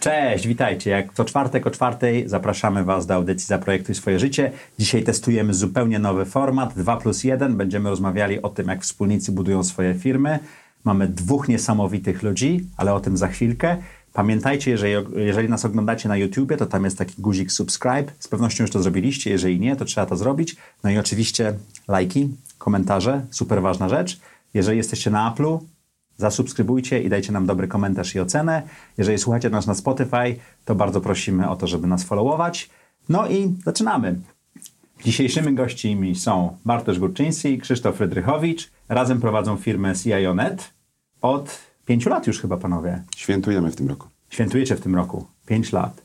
Cześć, witajcie. Jak co czwartek o czwartej zapraszamy Was do audycji Zaprojektuj swoje życie. Dzisiaj testujemy zupełnie nowy format 2 plus 1. Będziemy rozmawiali o tym, jak wspólnicy budują swoje firmy. Mamy dwóch niesamowitych ludzi, ale o tym za chwilkę. Pamiętajcie, jeżeli, jeżeli nas oglądacie na YouTubie, to tam jest taki guzik subscribe. Z pewnością już to zrobiliście. Jeżeli nie, to trzeba to zrobić. No i oczywiście lajki, komentarze, super ważna rzecz. Jeżeli jesteście na Apple'u, zasubskrybujcie i dajcie nam dobry komentarz i ocenę. Jeżeli słuchacie nas na Spotify, to bardzo prosimy o to, żeby nas followować. No i zaczynamy. Dzisiejszymi gośćmi są Bartosz Górczyński i Krzysztof Frydrychowicz. Razem prowadzą firmę CIO.net od pięciu lat już chyba, panowie. Świętujemy w tym roku. Świętujecie w tym roku. Pięć lat.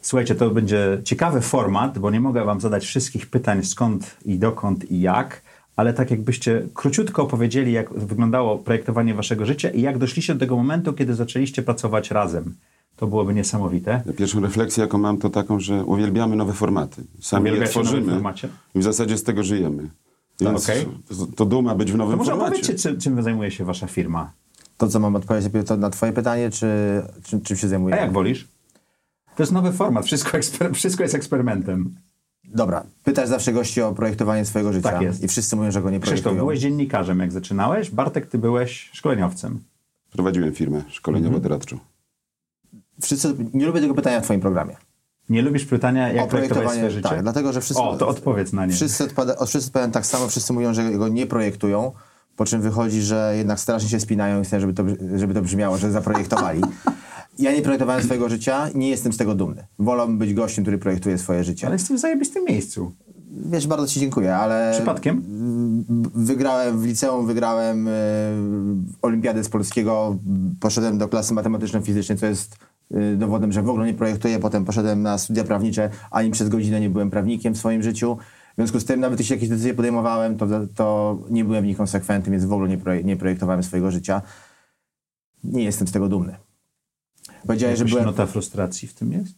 Słuchajcie, to będzie ciekawy format, bo nie mogę wam zadać wszystkich pytań skąd i dokąd i jak, ale tak jakbyście króciutko opowiedzieli, jak wyglądało projektowanie waszego życia i jak doszliście do tego momentu, kiedy zaczęliście pracować razem. To byłoby niesamowite. Pierwszą refleksję, jaką mam, to taką, że uwielbiamy nowe formaty. Sami je tworzymy formacie? i w zasadzie z tego żyjemy. Więc okej. to, to duma być w To nowym może formacie. opowiedzcie, czym, czym zajmuje się wasza firma. To, co mam odpowiedzieć to na twoje pytanie, czy czym, czym się A zajmuję? jak wolisz? To jest nowy format, wszystko, eksper- wszystko jest eksperymentem. Dobra, pytasz zawsze gości o projektowanie swojego życia. Tak jest. I wszyscy mówią, że go nie Krzysztof, projektują. byłeś dziennikarzem, jak zaczynałeś. Bartek, ty byłeś szkoleniowcem. Prowadziłem firmę szkoleniowo-doradczą. Wszyscy, nie lubię tego pytania w twoim programie. Nie lubisz pytania, jak projektować swoje życie? tak, dlatego, że wszyscy... O, to odpowiedz na nie. Wszyscy, odpada, od- wszyscy odpowiadają tak samo, wszyscy mówią, że go nie projektują, po czym wychodzi, że jednak strasznie się spinają i chcą, żeby to, żeby to brzmiało, że zaprojektowali. Ja nie projektowałem swojego życia, nie jestem z tego dumny. Wolałbym być gościem, który projektuje swoje życie. Ale jesteś w zajebistym miejscu. Wiesz, bardzo ci dziękuję, ale... Przypadkiem? Wygrałem w liceum, wygrałem e, olimpiadę z polskiego, poszedłem do klasy matematyczno-fizycznej, co jest e, dowodem, że w ogóle nie projektuję. Potem poszedłem na studia prawnicze, ani przez godzinę nie byłem prawnikiem w swoim życiu. W związku z tym, nawet jeśli jakieś decyzje podejmowałem, to, to nie byłem w nich konsekwentny, więc w ogóle nie, proje- nie projektowałem swojego życia. Nie jestem z tego dumny. Powiedziałeś, że byłem... nota frustracji w tym jest?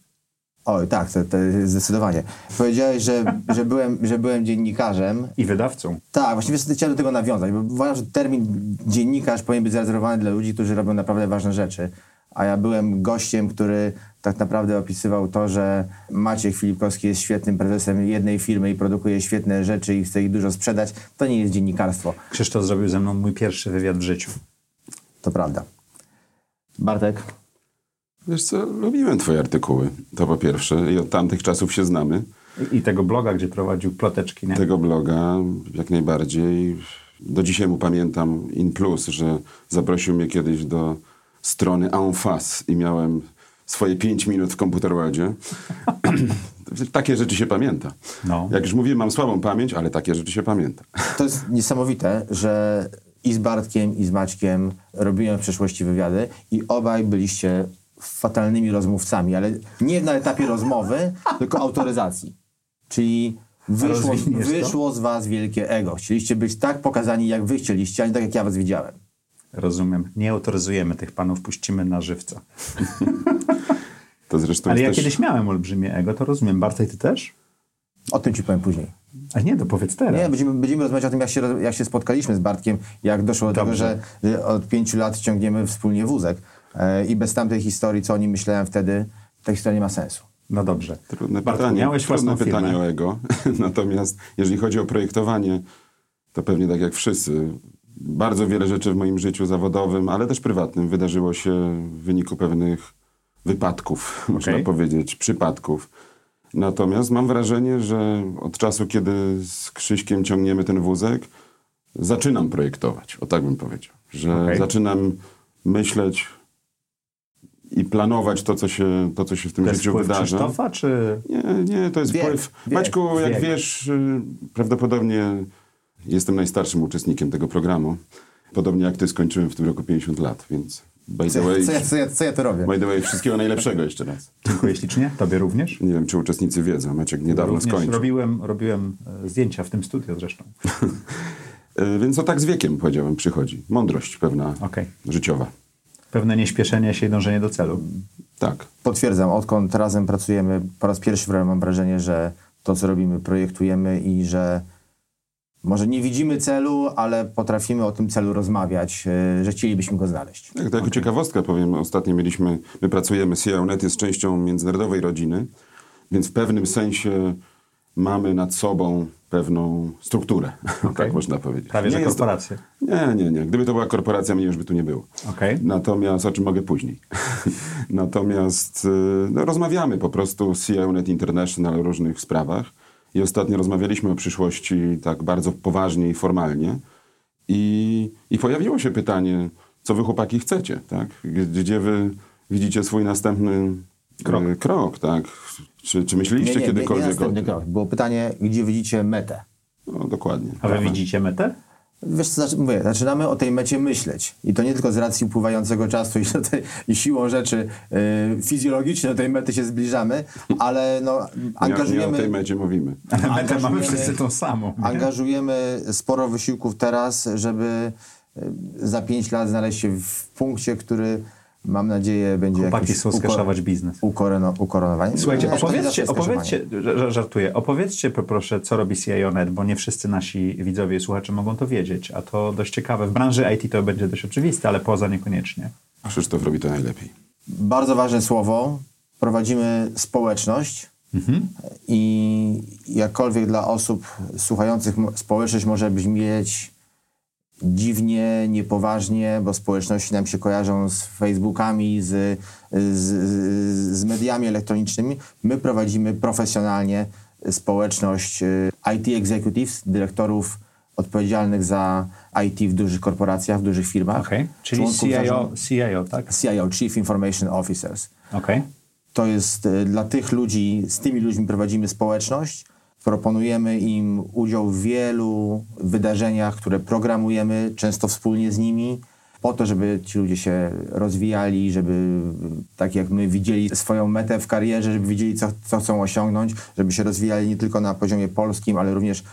Oj, tak, to, to zdecydowanie. Powiedziałeś, że, że, byłem, że byłem dziennikarzem I wydawcą. tak, sobie chciałem do tego nawiązać, bo uważam, że termin dziennikarz powinien być zarezerwowany dla ludzi, którzy robią naprawdę ważne rzeczy. A ja byłem gościem, który tak naprawdę opisywał to, że Maciek Filipkowski jest świetnym prezesem jednej firmy i produkuje świetne rzeczy i chce ich dużo sprzedać. To nie jest dziennikarstwo. Krzysztof zrobił ze mną mój pierwszy wywiad w życiu. To prawda. Bartek? Wiesz co, lubiłem twoje artykuły, to po pierwsze. I od tamtych czasów się znamy. I, i tego bloga, gdzie prowadził ploteczki, nie? Tego bloga jak najbardziej. Do dzisiaj mu pamiętam in plus, że zaprosił mnie kiedyś do strony en face i miałem swoje 5 minut w komputerładzie. takie rzeczy się pamięta. No. Jak już mówiłem, mam słabą pamięć, ale takie rzeczy się pamięta. To jest niesamowite, że i z Bartkiem, i z Maćkiem robiłem w przeszłości wywiady i obaj byliście fatalnymi rozmówcami, ale nie na etapie rozmowy, tylko autoryzacji. Czyli wyszło, wyszło z was wielkie ego. Chcieliście być tak pokazani, jak wy chcieliście, a nie tak, jak ja was widziałem. Rozumiem. Nie autoryzujemy tych panów, puścimy na żywca. To zresztą Ale ja też... kiedyś miałem olbrzymie ego, to rozumiem. Bartek, ty też? O tym ci powiem później. A nie, to powiedz teraz. Nie, będziemy, będziemy rozmawiać o tym, jak się, jak się spotkaliśmy z Bartkiem, jak doszło do Dobrze. tego, że, że od pięciu lat ciągniemy wspólnie wózek. E, I bez tamtej historii, co o nim myślałem wtedy, ta historia nie ma sensu. No dobrze. Trudne Bartku, pytanie, miałeś trudne pytanie firmę. o ego. Natomiast jeżeli chodzi o projektowanie, to pewnie tak jak wszyscy, bardzo wiele rzeczy w moim życiu zawodowym, ale też prywatnym wydarzyło się w wyniku pewnych wypadków, można powiedzieć, przypadków. Natomiast mam wrażenie, że od czasu, kiedy z Krzyśkiem ciągniemy ten wózek, zaczynam projektować, o tak bym powiedział. Że Okej. zaczynam myśleć i planować to, co się, to, co się w tym To jest życiu wpływ wydarza. Krzysztofa, czy... Nie, nie, to jest Wiek, wpływ. wiek, Maćku, jak wiek. wiesz, y, prawdopodobnie jestem najstarszym uczestnikiem tego programu. Podobnie jak ty skończyłem w tym roku 50 lat, więc By Co, the way, co, ja, co, ja, co ja tu robię? by the way wszystkiego najlepszego jeszcze raz. Dziękuję ślicznie. Tobie również. Nie wiem, czy uczestnicy wiedzą, Maciek niedawno również skończył. robiłem, robiłem e, zdjęcia w tym studio zresztą. E, Więc to tak z wiekiem, powiedziałem, przychodzi. Mądrość pewna, Okej. życiowa. Pewne nieśpieszenie się i dążenie do celu. Tak. Potwierdzam, odkąd razem pracujemy, po raz pierwszy mam wrażenie, że to, co robimy, projektujemy i że może nie widzimy celu, ale potrafimy o tym celu rozmawiać, yy, że chcielibyśmy go znaleźć. Tak, to jako ciekawostkę powiem, ostatnio mieliśmy, my pracujemy, CIONet jest częścią międzynarodowej rodziny, więc w pewnym sensie mamy nad sobą pewną strukturę, tak można powiedzieć. Prawie, że Nie jest to- korporacje. Nie, nie, nie. Gdyby to była korporacja, mnie już by tu nie było. Okej. Natomiast, o czym mogę później. Natomiast y, no, rozmawiamy po prostu z CIONet International o różnych sprawach i ostatnio rozmawialiśmy o przyszłości tak bardzo poważnie i formalnie i, i pojawiło się pytanie, co wy chłopaki chcecie, tak? Gdzie wy widzicie swój następny Krok. krok, krok tak? Czy, czy myśleliście kiedykolwiek o następny tym? krok. Było pytanie, gdzie widzicie metę? No, dokładnie. A wy widzicie metę? Wiesz co, zaczy- mówię, zaczynamy o tej mecie myśleć. I to nie tylko z racji upływającego czasu i, tej, i siłą rzeczy yy, fizjologicznie do tej mety się zbliżamy, ale no, Nie, nie o angażujemy... tej mecie mówimy. Ale metę mamy Angażujemy- wszyscy tą samą. nie? Angażujemy sporo wysiłków teraz, żeby y, za pięć lat znaleźć się w punkcie, który mam nadzieję będzie Chłopaki jakiś chcą skaszować biznes. ukorono, ukoronowanie. Słuchajcie, opowiedzcie, opowiedzcie, żartuję, opowiedzcie poproszę, co robi CIO.net, bo nie wszyscy nasi widzowie i słuchacze mogą to wiedzieć, a to dość ciekawe. W branży IT to będzie dość oczywiste, ale poza niekoniecznie. Krzysztof robi to najlepiej. Bardzo ważne słowo. Prowadzimy społeczność i jakkolwiek dla osób słuchających społeczność może brzmieć dziwnie, niepoważnie, bo społeczności nam się kojarzą z Facebookami, z, z, z mediami elektronicznymi. My prowadzimy profesjonalnie społeczność y, IT executives, dyrektorów odpowiedzialnych za IT w dużych korporacjach, w dużych firmach. Okej, czyli członków CIO, CIO, tak? CIO, Chief Information Officers. Okej. To jest e, dla tych ludzi, z tymi ludźmi prowadzimy społeczność. Proponujemy im udział w wielu wydarzeniach, które programujemy, często wspólnie z nimi, po to, żeby ci ludzie się rozwijali, żeby tak jak my widzieli swoją metę w karierze, żeby widzieli, co, co chcą osiągnąć, żeby się rozwijali nie tylko na poziomie polskim, ale również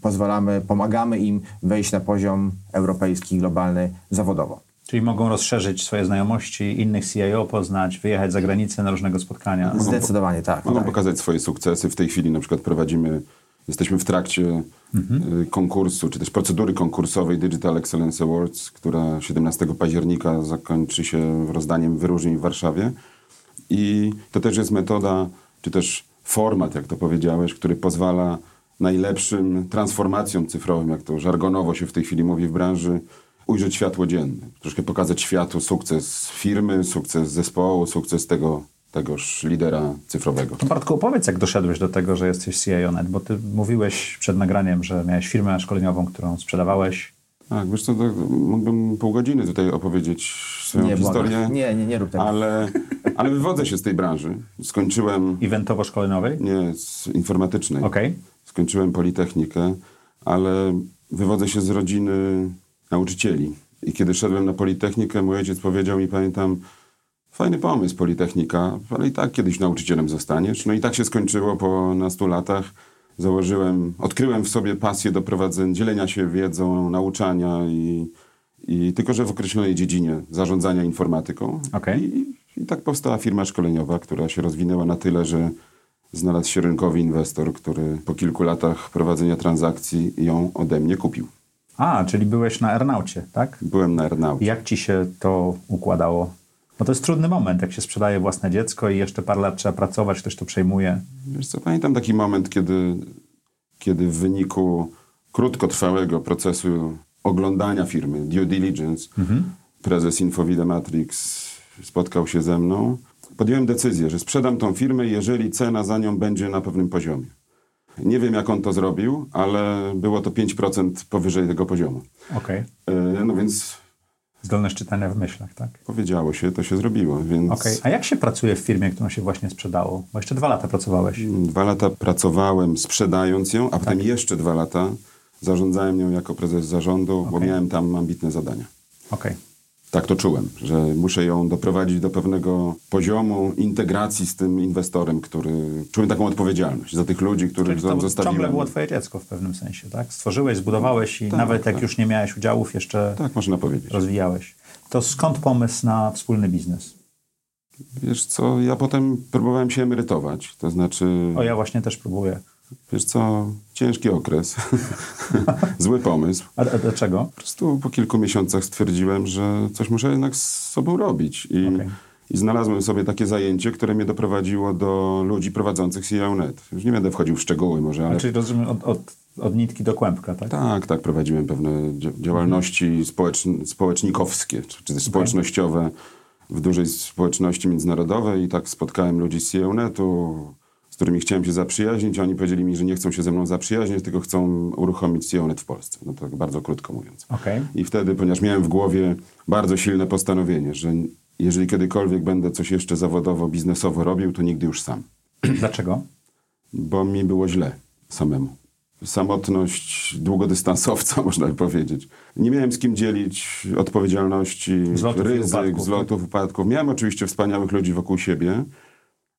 pozwalamy, pomagamy im wejść na poziom europejski, globalny, zawodowo. Czyli mogą rozszerzyć swoje znajomości, innych CIO poznać, wyjechać za granicę na różnego spotkania. Zdecydowanie tak. Mogą tak. pokazać swoje sukcesy. W tej chwili na przykład prowadzimy, jesteśmy w trakcie y, konkursu, czy też procedury konkursowej Digital Excellence Awards, która 17 października zakończy się rozdaniem wyróżnień w Warszawie. I to też jest metoda, czy też format, jak to powiedziałeś, który pozwala najlepszym transformacjom cyfrowym, jak to żargonowo się w tej chwili mówi w branży, ujrzeć światło dzienne. Troszkę pokazać światu sukces firmy, sukces zespołu, sukces tego, tegoż lidera cyfrowego. To Bartku, opowiedz, jak doszedłeś do tego, że jesteś CIO.net, bo ty mówiłeś przed nagraniem, że miałeś firmę szkoleniową, którą sprzedawałeś. Tak, wiesz co, mógłbym pół godziny tutaj opowiedzieć swoją Nie, błagam. historię. Nie, nie, nie rób tego. Ale, ale wywodzę się z tej branży. Skończyłem, Eventowo-szkoleniowej? nie, z informatycznej. Okej. Skończyłem Politechnikę, ale wywodzę się z rodziny nauczycieli. I kiedy szedłem na Politechnikę, mój ojciec powiedział mi, pamiętam, fajny pomysł Politechnika, ale i tak kiedyś nauczycielem zostaniesz. No i tak się skończyło po nastu latach. Założyłem, odkryłem w sobie pasję do prowadzenia, dzielenia się wiedzą, nauczania i, i tylko, że w określonej dziedzinie zarządzania informatyką. Okej. I, I tak powstała firma szkoleniowa, która się rozwinęła na tyle, że znalazł się rynkowy inwestor, który po kilku latach prowadzenia transakcji ją ode mnie kupił. A, czyli byłeś na Ernaucie, tak? Byłem na Ernaucie. Jak ci się to układało? Bo to jest trudny moment, jak się sprzedaje własne dziecko i jeszcze parę lat trzeba pracować, ktoś to przejmuje. Wiesz co, pamiętam taki moment, kiedy, kiedy w wyniku krótkotrwałego procesu oglądania firmy, due diligence, prezes Infovida Matrix spotkał się ze mną. Podjąłem decyzję, że sprzedam tą firmę, jeżeli cena za nią będzie na pewnym poziomie. Nie wiem, jak on to zrobił, ale było to 5% powyżej tego poziomu. Okej. E, No więc Zdolność czytania w myślach, tak? powiedziało się, to się zrobiło, więc Okej. A jak się pracuje w firmie, którą się właśnie sprzedało? Bo jeszcze dwa lata pracowałeś. dwa lata pracowałem sprzedając ją, a potem jeszcze dwa lata zarządzałem nią jako prezes zarządu, bo Okej. miałem tam ambitne zadania. Okej. Tak to czułem, że muszę ją doprowadzić do pewnego poziomu integracji z tym inwestorem, który... Czułem taką odpowiedzialność za tych ludzi, których Czyli to zostawiłem. ciągle było twoje dziecko w pewnym sensie, tak? Stworzyłeś, zbudowałeś i Tak, nawet jak tak. już nie miałeś udziałów, jeszcze Tak, można powiedzieć. rozwijałeś. To skąd pomysł na wspólny biznes? Wiesz co, ja potem próbowałem się emerytować, to znaczy... O, ja właśnie też próbuję. Wiesz co, ciężki okres, zły pomysł. A, a dlaczego? Po prostu po kilku miesiącach stwierdziłem, że coś muszę jednak z sobą robić. I, Okej. i znalazłem sobie takie zajęcie, które mnie doprowadziło do ludzi prowadzących CEO.net. Już nie będę wchodził w szczegóły może, ale Czyli rozumiem od, od, od nitki do kłębka, tak? tak, tak, prowadziłem pewne dzia- działalności społeczn- społecznikowskie, czy, też społecznościowe w dużej społeczności międzynarodowej i tak spotkałem ludzi z CEO.netu, z którymi chciałem się zaprzyjaźnić, oni powiedzieli mi, że nie chcą się ze mną zaprzyjaźnić, tylko chcą uruchomić CEO.net w Polsce. No tak bardzo krótko mówiąc. Okej. I wtedy, ponieważ miałem w głowie bardzo silne postanowienie, że jeżeli kiedykolwiek będę coś jeszcze zawodowo, biznesowo robił, to nigdy już sam. Dlaczego? Bo mi było źle samemu. Samotność długodystansowca, można by powiedzieć. Nie miałem z kim dzielić odpowiedzialności, Zlotów ryzyk, upadków, zlotów, upadków. Miałem oczywiście wspaniałych ludzi wokół siebie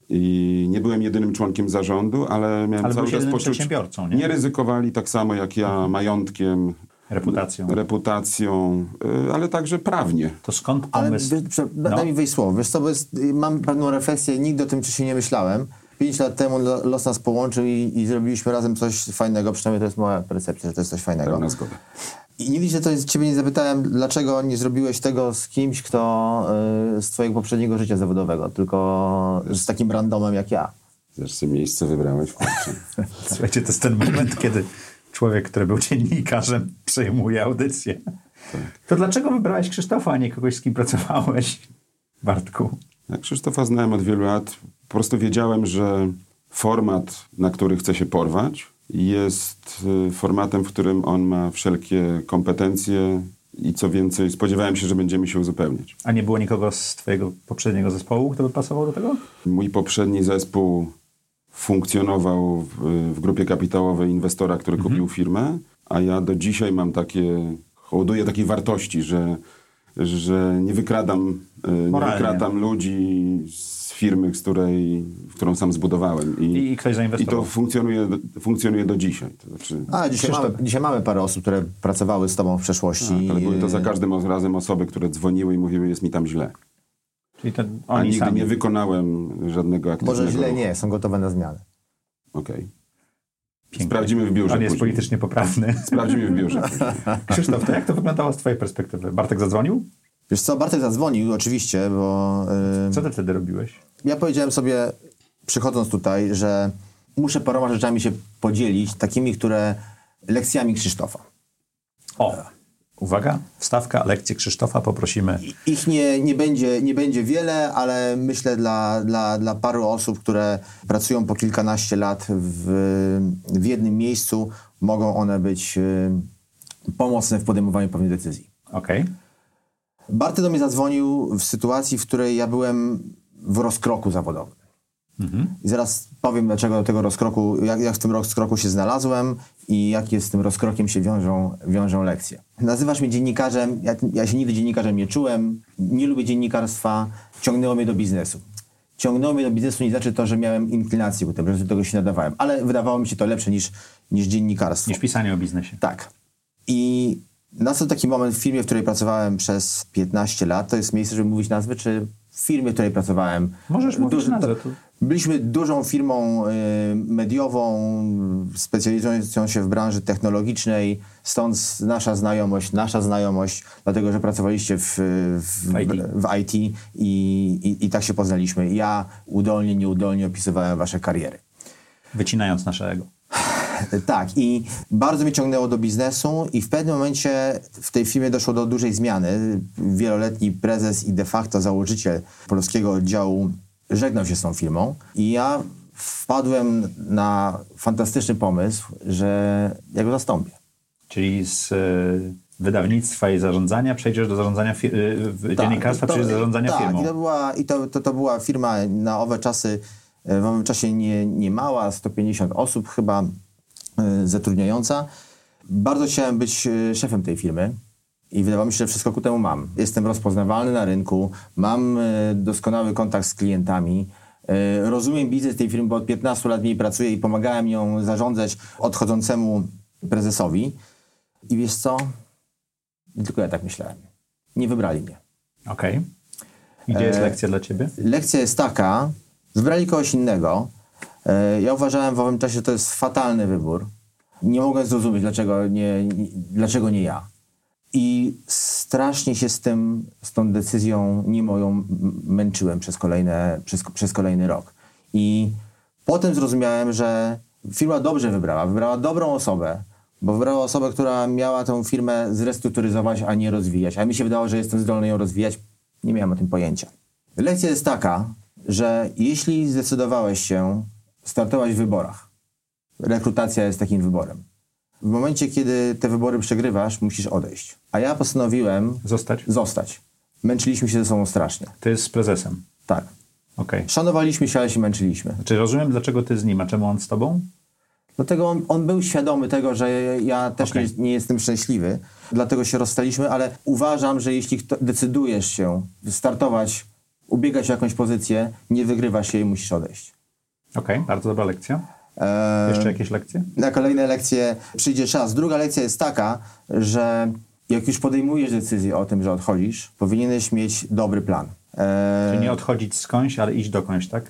i nie byłem jedynym członkiem zarządu, ale miałem Ale cały czas poczucie... przedsiębiorcą, nie? nie ryzykowali tak samo jak ja majątkiem, Reputacją. reputacją, y, ale także prawnie. To skąd Ale pomysł? prze- No. daj mi wyjść słowo. Wiesz co, bo jest, mam pewną refleksję, nigdy o tym wcześniej nie myślałem. Pięć lat temu lo- los nas połączył i, i zrobiliśmy razem coś fajnego, przynajmniej to jest moja percepcja, że to jest coś fajnego. Pełna zgoda. I nigdy się to ciebie nie zapytałem, dlaczego nie zrobiłeś tego z kimś, kto y, z twojego poprzedniego życia zawodowego, tylko z takim randomem jak ja. Zresztą miejsce wybrałeś. kurczę. Słuchajcie, to jest ten moment, kiedy człowiek, który był dziennikarzem, przejmuje audycję. Tak. To dlaczego wybrałeś Krzysztofa, a nie kogoś, z kim pracowałeś, Bartku? Ja Krzysztofa znałem od wielu lat. Po prostu wiedziałem, że format, na który chce się porwać, jest y, formatem, w którym on ma wszelkie kompetencje i co więcej, spodziewałem się, że będziemy się uzupełniać. A nie było nikogo z twojego poprzedniego zespołu, kto by pasował do tego? Mój poprzedni zespół funkcjonował w, w grupie kapitałowej inwestora, który kupił firmę, a ja do dzisiaj mam takie, hołuduję takiej wartości, że, że nie wykradam, y, nie Moralnie. wykradam ludzi z firmy, z której, w którą sam zbudowałem. I, I ktoś i zainwestował. to funkcjonuje, funkcjonuje do dzisiaj. To znaczy, A, dzisiaj mamy, dzisiaj mamy parę osób, które pracowały z tobą w przeszłości. tak, ale były to za każdym razem osoby, które dzwoniły i mówiły, jest mi tam źle. Czyli ten, A oni nigdy sami. nie wykonałem żadnego aktywnego Może źle ruchu. nie, są gotowe na zmianę. Okej. Pięknie. Sprawdzimy w biurze On jest później. politycznie poprawny. Sprawdzimy w biurze. Krzysztof, to jak to wyglądało z twojej perspektywy? Bartek zadzwonił? Wiesz co, Bartek zadzwonił oczywiście, bo y, Co ty wtedy robiłeś? ja powiedziałem sobie, przychodząc tutaj, że muszę paroma rzeczami się podzielić, takimi, które lekcjami Krzysztofa. O, uwaga, wstawka, lekcje Krzysztofa, poprosimy. Ich nie, nie, będzie, nie będzie wiele, ale myślę dla, dla, dla paru osób, które pracują po kilkanaście lat w, w jednym miejscu, mogą one być y, pomocne w podejmowaniu pewnych decyzji. Okej. Barty do mnie zadzwonił w sytuacji, w której ja byłem w rozkroku zawodowym. I zaraz powiem, dlaczego do tego rozkroku, jak, jak w tym rozkroku się znalazłem i jakie z tym rozkrokiem się wiążą, wiążą lekcje. Nazywasz mnie dziennikarzem, ja, ja się nigdy dziennikarzem nie czułem, nie lubię dziennikarstwa, ciągnęło mnie do biznesu. Ciągnęło mnie do biznesu nie znaczy to, że miałem inclinację ku temu, że do tego się nadawałem, ale wydawało mi się to lepsze niż, niż dziennikarstwo. Niż pisanie o biznesie. Tak. I nastał taki moment w firmie, w której pracowałem przez 15 lat. To jest miejsce, żeby mówić nazwy, czy w firmie, w której pracowałem. Możesz mówić Duży- nazwę, to- Byliśmy dużą firmą y, mediową, specjalizującą się w branży technologicznej, stąd nasza znajomość, nasza znajomość, dlatego że pracowaliście w, w, W IT. w IT i, i, i tak się poznaliśmy. Ja udolnie, nieudolnie opisywałem wasze kariery. Wycinając nasze ego. Tak, i bardzo mnie ciągnęło do biznesu i w pewnym momencie w tej firmie doszło do dużej zmiany. Wieloletni prezes i de facto założyciel polskiego oddziału żegnał się z tą firmą i ja wpadłem na fantastyczny pomysł, że ja go zastąpię. Czyli z y, wydawnictwa i zarządzania przejdziesz do zarządzania fi- y, w- dziennikarstwa, przejdziesz do zarządzania tak, firmą. i to była, i to, to, to była firma na owe czasy, e, w owym czasie nie, nie mała, 150 osób chyba e, zatrudniająca. Bardzo chciałem być e, szefem tej firmy I wydawało mi się, że wszystko ku temu mam. Jestem rozpoznawalny na rynku, mam e, doskonały kontakt z klientami, e, rozumiem biznes tej firmy, bo od 15 lat w niej pracuję i pomagałem ją zarządzać odchodzącemu prezesowi. I wiesz co? Nie tylko ja tak myślałem. Nie wybrali mnie. Okej. I Gdzie jest E, lekcja dla ciebie? Lekcja jest taka, wybrali kogoś innego. E, Ja uważałem w owym czasie, że to jest fatalny wybór. Nie mogłem zrozumieć, dlaczego nie, dlaczego nie ja. I strasznie się z tym, z tą decyzją nie moją męczyłem przez, kolejne, przez, przez kolejny rok. I potem zrozumiałem, że firma dobrze wybrała, wybrała dobrą osobę, bo wybrała osobę, która miała tę firmę zrestrukturyzować, a nie rozwijać. A mi się wydawało, że jestem zdolny ją rozwijać. Nie miałem o tym pojęcia. Lekcja jest taka, że jeśli zdecydowałeś się startować w wyborach, rekrutacja jest takim wyborem. W momencie, kiedy te wybory przegrywasz, musisz odejść. A ja postanowiłem Zostać? zostać. Męczyliśmy się ze sobą strasznie. Ty z prezesem. Tak. Okej. Szanowaliśmy się, ale się męczyliśmy. Znaczy rozumiem, dlaczego ty z nim, a czemu on z tobą? Dlatego on, on był świadomy tego, że ja też Okej. nie, nie jestem szczęśliwy. Dlatego się rozstaliśmy, ale uważam, że jeśli decydujesz się startować, ubiegać o jakąś pozycję, nie wygrywasz się i musisz odejść. Okej, bardzo dobra lekcja. Eee, Jeszcze jakieś lekcje? na kolejne lekcje przyjdzie czas. Druga lekcja jest taka, że jak już podejmujesz decyzję o tym, że odchodzisz, powinieneś mieć dobry plan. Eee, Czyli nie odchodzić skądś, ale iść dokądś, tak?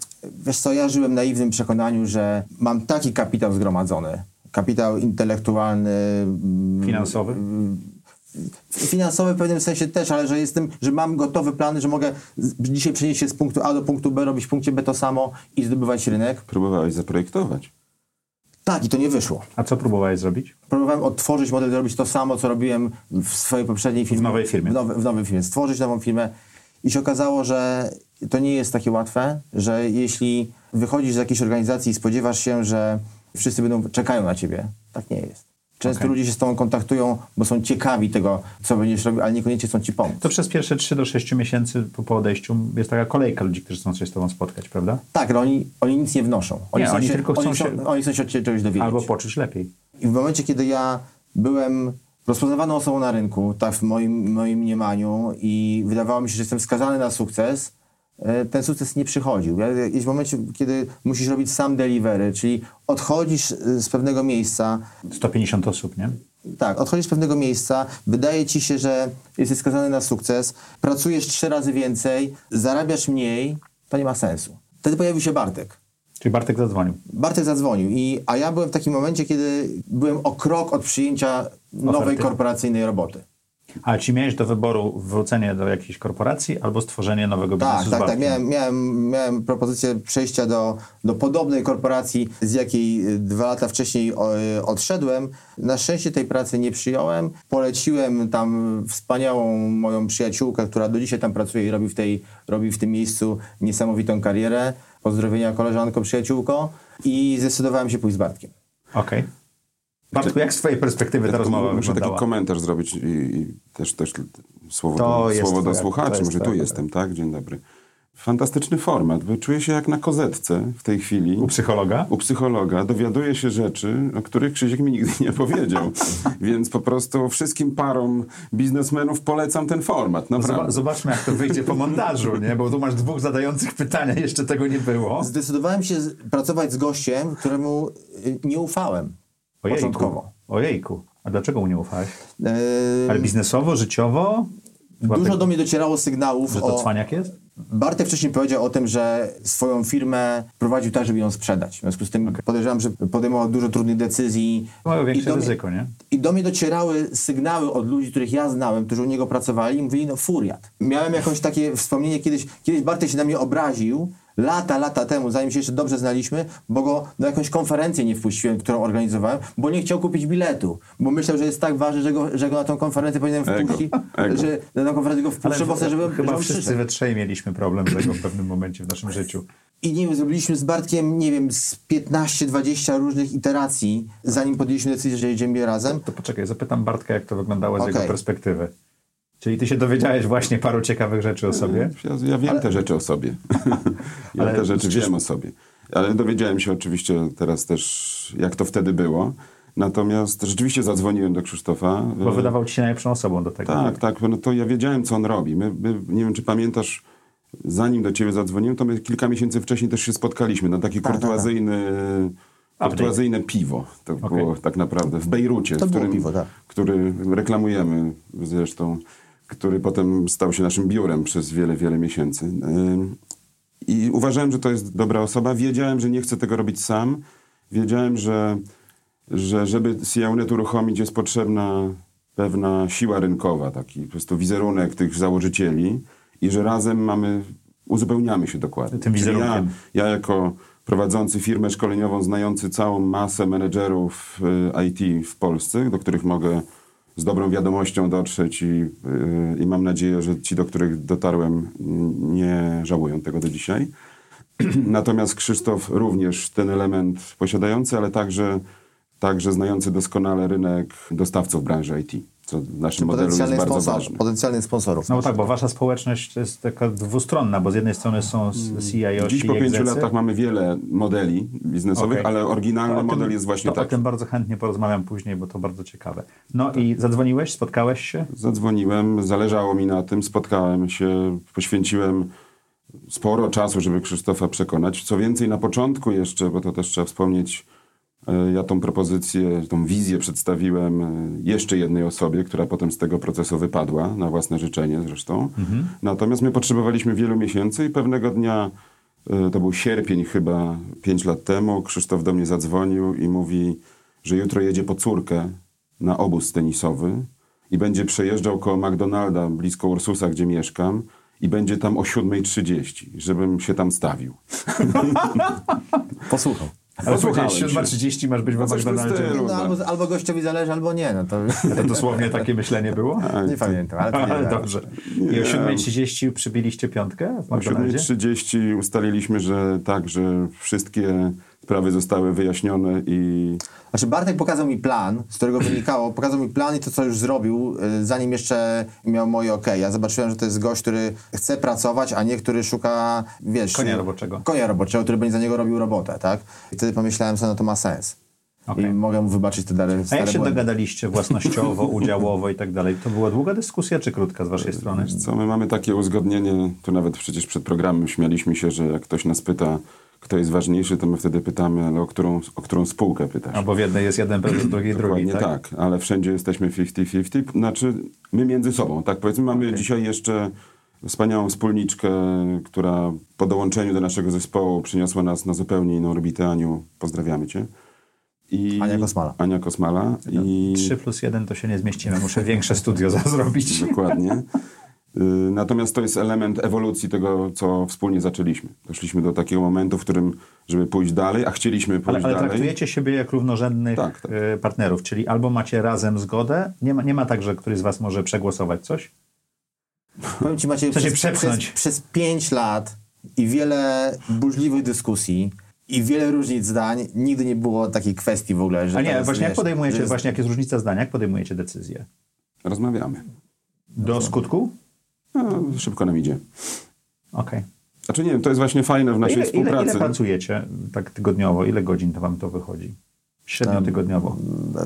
Wiesz co, ja żyłem naiwnym przekonaniu, że mam taki kapitał zgromadzony, kapitał intelektualny, mm, Finansowy? Finansowy w pewnym sensie też, ale że jestem, że mam gotowy plan, że mogę dzisiaj przenieść się z punktu A do punktu B, robić w punkcie B to samo i zdobywać rynek. Próbowałeś zaprojektować. Tak, i to nie wyszło. A co próbowałeś zrobić? Próbowałem odtworzyć model, robić to samo, co robiłem w swojej poprzedniej firmie. W nowej firmie. W, nowe, w nowej firmie. Stworzyć nową firmę. I się okazało, że to nie jest takie łatwe, że jeśli wychodzisz z jakiejś organizacji i spodziewasz się, że wszyscy będą czekają na ciebie, tak nie jest. Często Okej. ludzie się z tobą kontaktują, bo są ciekawi tego, co będziesz robił, ale niekoniecznie chcą ci pomóc. To przez pierwsze 3 do 6 miesięcy po, po odejściu jest taka kolejka ludzi, którzy chcą się z tobą spotkać, prawda? Tak, ale oni, oni nic nie wnoszą. Oni, Nie, chcą oni się, tylko chcą oni, się- oni chcą się od ciebie czegoś dowiedzieć. Albo poczuć lepiej. I w momencie, kiedy ja byłem rozpoznawaną osobą na rynku, tak w moim, moim mniemaniu i wydawało mi się, że jestem skazany na sukces, ten sukces nie przychodził. Jest w momencie, kiedy musisz robić sam delivery, czyli odchodzisz e, z pewnego miejsca, 150 osób, nie? tak, odchodzisz z pewnego miejsca, wydaje ci się, że jesteś skazany na sukces, pracujesz trzy razy więcej, zarabiasz mniej, to nie ma sensu. Wtedy pojawił się Bartek. Czyli Bartek zadzwonił. Bartek zadzwonił, i, a ja byłem w takim momencie, kiedy byłem o krok od przyjęcia nowej Oferty. korporacyjnej roboty. Ale czy miałeś do wyboru wrócenie do jakiejś korporacji albo stworzenie nowego biznesu Tak, z tak, tak. Bartkiem? Miałem, miałem, miałem propozycję przejścia do, do podobnej korporacji, z jakiej y, dwa lata wcześniej y, odszedłem. Na szczęście tej pracy nie przyjąłem. Poleciłem tam wspaniałą moją przyjaciółkę, która do dzisiaj tam pracuje i robi w, tej, robi w tym miejscu niesamowitą karierę. Pozdrowienia koleżanko, przyjaciółko. I zdecydowałem się pójść z Bartkiem. Okej. Bartku, jak z twojej perspektywy ta rozmowa Muszę taki komentarz zrobić i, i też, też słowo, To do, słowo do słuchaczy. Może tu jestem, tak? Dzień dobry. Fantastyczny format. Czuję się jak na kozetce w tej chwili. U psychologa? U psychologa dowiaduję się rzeczy, o których Krzysiek mi nigdy nie powiedział. Więc po prostu wszystkim parom biznesmenów polecam ten format. Zoba- Naprawdę. Zobaczmy, jak to wyjdzie po montażu, nie? Bo tu masz dwóch zadających pytania, jeszcze tego nie było. Zdecydowałem się z- pracować z gościem, któremu y, nie ufałem. Początkowo. Ojejku. A dlaczego mu nie ufałeś? Yy, Ale biznesowo, życiowo? Dużo tak- do mnie docierało sygnałów Że to o... cwaniak jest? Bartek wcześniej powiedział o tym, że swoją firmę prowadził tak, żeby ją sprzedać. W związku z tym podejrzewam, że podejmował dużo trudnych decyzji. Mają I większe mnie- ryzyko, nie? I do mnie docierały sygnały od ludzi, których ja znałem, którzy u niego pracowali i mówili, no furiat. Miałem jakieś takie wspomnienie kiedyś, kiedyś Bartek się na mnie obraził, lata, lata temu, zanim się jeszcze dobrze znaliśmy, bo go na jakąś konferencję nie wpuściłem, którą organizowałem, bo nie chciał kupić biletu, bo myślał, że jest tak ważny, że go, że go na tą konferencję powinienem wpuścić, ego. że na tą konferencję go wpuszczę, bo chcę, żeby, żeby chyba on wszyscy przyszedł. we trzej mieliśmy problem z tego w pewnym momencie w naszym życiu. I nie wiem, zrobiliśmy z Bartkiem, nie wiem, z 15-20 różnych iteracji, zanim podjęliśmy decyzję, że jedziemy razem. To poczekaj, zapytam Bartka, jak to wyglądało z Okej. jego perspektywy. Czyli ty się dowiedziałeś właśnie paru ciekawych rzeczy o sobie? Ja, ja wiem te rzeczy o sobie. ja Ale te rzeczy wiem o sobie. Ale dowiedziałem się oczywiście teraz też, jak to wtedy było. Natomiast rzeczywiście zadzwoniłem do Krzysztofa. Bo wydawał ci się najlepszą osobą do tego. Tak, tak, no to ja wiedziałem, co on robi. My, my, nie wiem, czy pamiętasz, zanim do ciebie zadzwoniłem, to my kilka miesięcy wcześniej też się spotkaliśmy na taki Tak, tak, tak. kurtuazyjny, kurtuazyjne piwo. To Okej. było tak naprawdę w Bejrucie, To w którym, piwo, tak. który reklamujemy zresztą, który potem stał się naszym biurem przez wiele, wiele miesięcy. I uważałem, że to jest dobra osoba. Wiedziałem, że nie chcę tego robić sam. Wiedziałem, że, że żeby Siaunet uruchomić jest potrzebna pewna siła rynkowa, taki po prostu wizerunek tych założycieli i że razem mamy, uzupełniamy się dokładnie. Tym Czyli ja, wizerunkiem. ja jako prowadzący firmę szkoleniową, znający całą masę menedżerów y, IT w Polsce, do których mogę z dobrą wiadomością dotrzeć i, y, i mam nadzieję, że ci, do których dotarłem, nie żałują tego do dzisiaj. Natomiast Krzysztof również ten element posiadający, ale także, także znający doskonale rynek dostawców branży IT, co w naszym modelu jest Potencjalnych, bardzo sponsor, ważne. potencjalnych sponsorów. No bo tak, bo wasza społeczność to jest taka dwustronna, bo z jednej strony są s- CIO Dziś po pięciu egzecy. latach mamy wiele modeli biznesowych, Okej. ale oryginalny o tym- model jest właśnie to O taki. tym bardzo chętnie porozmawiam później, bo to bardzo ciekawe. No i zadzwoniłeś, spotkałeś się? Zadzwoniłem, zależało mi na tym, spotkałem się, poświęciłem sporo czasu, żeby Krzysztofa przekonać. Co więcej, na początku jeszcze, bo to też trzeba wspomnieć, ja tą propozycję, tą wizję przedstawiłem e, jeszcze jednej osobie, która potem z tego procesu wypadła, na własne życzenie zresztą. Natomiast my potrzebowaliśmy wielu miesięcy i pewnego dnia, e, to był sierpień chyba, pięć lat temu, Krzysztof do mnie zadzwonił i mówi, że jutro jedzie po córkę na obóz tenisowy i będzie przejeżdżał koło McDonalda blisko Ursusa, gdzie mieszkam i będzie tam o 7.30, żebym się tam stawił. Posłuchał. Ale powiedziałeś, się. 7.30 masz być w No w stylu. No, albo, albo gościowi zależy, albo nie. No to To dosłownie takie myślenie było? nie pamiętam. Ale to nie Ale dobrze. I o 7.30 przybiliście piątkę w O McDonaldzie? 7.30 ustaliliśmy, że tak, że wszystkie sprawy zostały wyjaśnione i Znaczy Bartek pokazał mi plan, z którego wynikało, pokazał mi plan i to, co już zrobił, y, zanim jeszcze miał moje ok. Ja zobaczyłem, że to jest gość, który chce pracować, a nie który szuka, wiesz... Konia roboczego. Konia roboczego, który będzie za niego robił robotę, tak? I wtedy pomyślałem sobie, no to ma sens. Okej. I mogę mu wybaczyć te dary, A jak się błędy. dogadaliście własnościowo, udziałowo i tak dalej? To była długa dyskusja czy krótka z waszej strony? co my mamy takie uzgodnienie, tu nawet przecież przed programem śmialiśmy się, że jak ktoś nas pyta, kto jest ważniejszy, to my wtedy pytamy, ale o którą, o którą spółkę pytasz? Albo w jednej jest jeden prezes, w drugiej drugi, tak? tak? ale wszędzie jesteśmy 50-50. Znaczy, my między sobą, tak powiedzmy, mamy dzisiaj jeszcze wspaniałą wspólniczkę, która po dołączeniu do naszego zespołu przyniosła nas na zupełnie inną orbitę. Aniu, pozdrawiamy cię. I Ania Kosmala. Ania Kosmala. I 3 plus 1 to się nie zmieścimy. Muszę większe studio za- zrobić. Dokładnie. Y, Natomiast to jest element ewolucji tego, co wspólnie zaczęliśmy. Doszliśmy do takiego momentu, w którym, żeby pójść dalej, a chcieliśmy pójść Ale, ale dalej. traktujecie siebie jak równorzędnych Tak, tak. e, partnerów, czyli albo macie razem zgodę, nie ma, nie ma tak, że któryś z was może przegłosować coś? Powiem ci Maciej, przez, przez, przez pięć lat i wiele burzliwych dyskusji i wiele różnic zdań, nigdy nie było takiej kwestii w ogóle, że A nie, jest, właśnie jak podejmujecie, jest- właśnie jak jest różnica zdania, jak podejmujecie decyzję? Rozmawiamy. Do skutku? No, szybko nam idzie. Okej. Znaczy nie wiem, to jest właśnie fajne w naszej Ile, ile, współpracy. ile pracujecie tak tygodniowo? Ile godzin to wam to wychodzi? Średnio tygodniowo.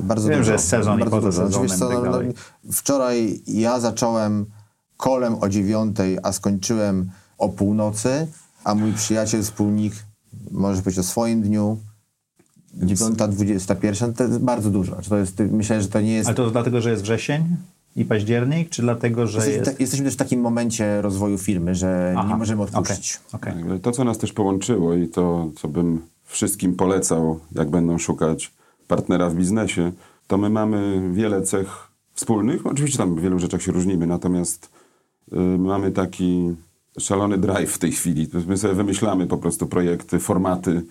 Bardzo Wiem, dużo. że jest sezon i bardzo poza dużo. sezonem co, i tak no, dalej. Wczoraj ja zacząłem kolem o dziewiątej, a skończyłem o północy, a mój przyjaciel, wspólnik, może powiedzieć o swoim dniu, dziewiąta, dwudziesta pierwsza, to jest bardzo dużo. Znaczy, to jest, myślę, że to nie jest... Ale to dlatego, że jest wrzesień i październik, czy dlatego, że Jesteśmy, jest... ta, jesteśmy też w takim momencie rozwoju firmy, że Aha, nie możemy odpuścić. okej. Tak, To, co nas też połączyło i to, co bym wszystkim polecał, jak będą szukać partnera w biznesie, to my mamy wiele cech wspólnych. Oczywiście tam w wielu rzeczach się różnimy, natomiast y, mamy taki szalony drive w tej chwili. My sobie wymyślamy po prostu projekty, formaty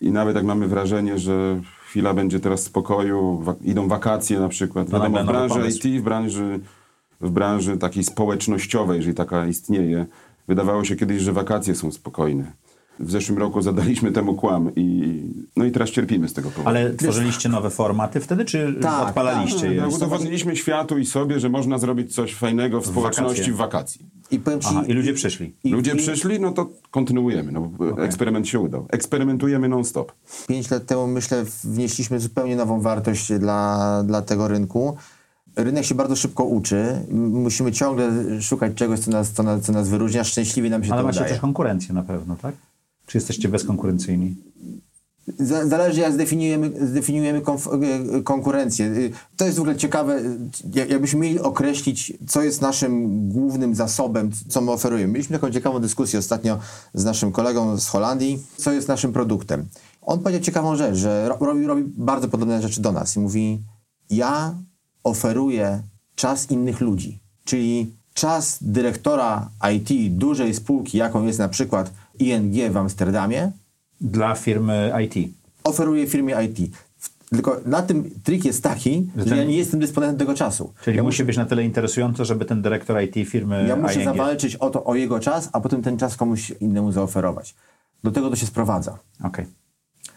i nawet jak mamy wrażenie, że chwila będzie teraz spokoju, wa- idą wakacje na przykład. To Wiadomo, w branży. IT, w branży, w branży takiej społecznościowej, jeżeli taka istnieje, wydawało się kiedyś, że wakacje są spokojne. W zeszłym roku zadaliśmy temu kłam i no i teraz cierpimy z tego powodu. Ale tworzyliście nowe formaty wtedy, czy Tak, odpalaliście No, je? udowodniliśmy światu i sobie, że można zrobić coś fajnego w społeczności w wakacji. I ci, Aha, i ludzie przyszli. i- Ludzie i przyszli, no to kontynuujemy. No, bo Eksperyment się udał. Eksperymentujemy non-stop. Pięć lat temu, myślę, wnieśliśmy zupełnie nową wartość dla, dla tego rynku. Rynek się bardzo szybko uczy. Musimy ciągle szukać czegoś, co nas, co nas, co nas wyróżnia. Szczęśliwie nam się Ale to macie udaje. też konkurencję na pewno, tak? Czy jesteście bezkonkurencyjni? Za- Zależy, jak zdefiniujemy, zdefiniujemy e, konkurencję. Y, To jest w ogóle ciekawe, jak- jakbyśmy mieli określić, co jest naszym głównym zasobem, co my oferujemy. Mieliśmy taką ciekawą dyskusję ostatnio z naszym kolegą z Holandii, co jest naszym produktem. On powiedział ciekawą rzecz, że ro- robi, robi bardzo podobne rzeczy do nas i mówi, ja oferuję czas innych ludzi, czyli czas dyrektora IT dużej spółki, jaką jest na przykład ING w Amsterdamie, Dla firmy IT. oferuje firmie IT. Tylko na tym trik jest taki, Że że, ten- ja nie jestem dysponentem tego czasu. Czyli ja, musi być na tyle interesujący, żeby ten dyrektor IT firmy ja muszę ING... zawalczyć o, to, o jego czas, a potem ten czas komuś innemu zaoferować. Do tego to się sprowadza. Okej.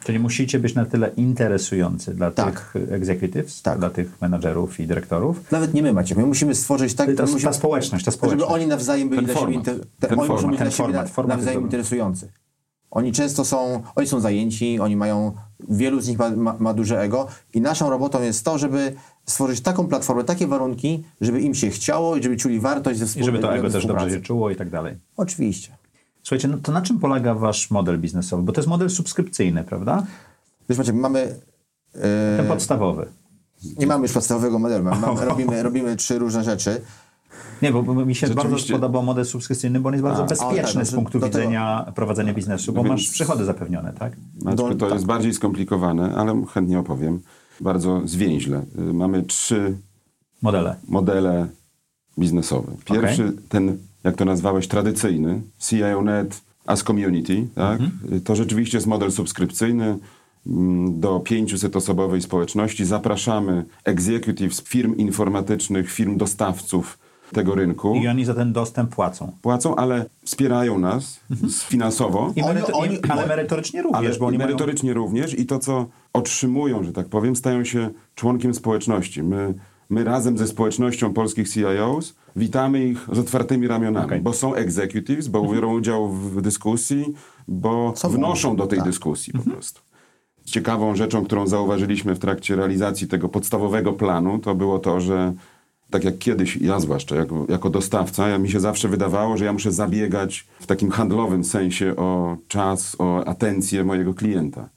Czyli musicie być na tyle interesujący dla Tak. tych executives, Tak. dla tych menadżerów i dyrektorów. Nawet nie my, Maciek. My musimy stworzyć tak, Ta, musimy, ta społeczność, ta społeczność. żeby oni nawzajem byli Ten dla siebie, format. inter, te, Ten oni muszą format. być Ten dla siebie format. na- Format jest nawzajem interesujący. Oni często są, oni są zajęci, oni mają, wielu z nich ma, ma, ma duże ego i naszą robotą jest to, żeby stworzyć taką platformę, takie warunki, żeby im się chciało i żeby czuli wartość ze I współ- żeby to ego też współpracy. dobrze się czuło i tak dalej. Oczywiście. Słuchajcie, no to na czym polega wasz model biznesowy? Bo to jest model subskrypcyjny, prawda? Wiesz Maciek, mamy... e, Ten podstawowy. Nie mamy już podstawowego modelu. Mamy, robimy, robimy trzy różne rzeczy. Nie, bo mi się bardzo spodobał model subskrypcyjny, bo on jest bardzo A, bezpieczny o, tak, z punktu widzenia prowadzenia biznesu, bo No masz przychody zapewnione, tak? To tak. jest bardziej skomplikowane, ale chętnie opowiem. Bardzo zwięźle. Y, Mamy trzy Modele. modele biznesowe. Pierwszy, ten, jak to nazwałeś, tradycyjny, CIO.net as community, tak? to rzeczywiście jest model subskrypcyjny. Mm, Do 500-osobowej społeczności zapraszamy executives firm informatycznych, firm dostawców tego rynku. I oni za ten dostęp płacą. Płacą, ale wspierają nas z- finansowo. I Oni- meryto- oni- ale merytorycznie również, Ale bo oni mają... merytorycznie również i to, co otrzymują, że tak powiem, stają się członkiem społeczności. My, my razem ze społecznością polskich CIOs witamy ich z otwartymi ramionami, Okej. bo są executives, bo biorą udział w dyskusji, bo Co wnoszą do tej tak. dyskusji po prostu. Ciekawą rzeczą, którą zauważyliśmy w trakcie realizacji tego podstawowego planu, to było to, że tak jak kiedyś, ja zwłaszcza jako, jako dostawca, ja, mi się zawsze wydawało, że ja muszę zabiegać w takim handlowym sensie o czas, o atencję mojego klienta.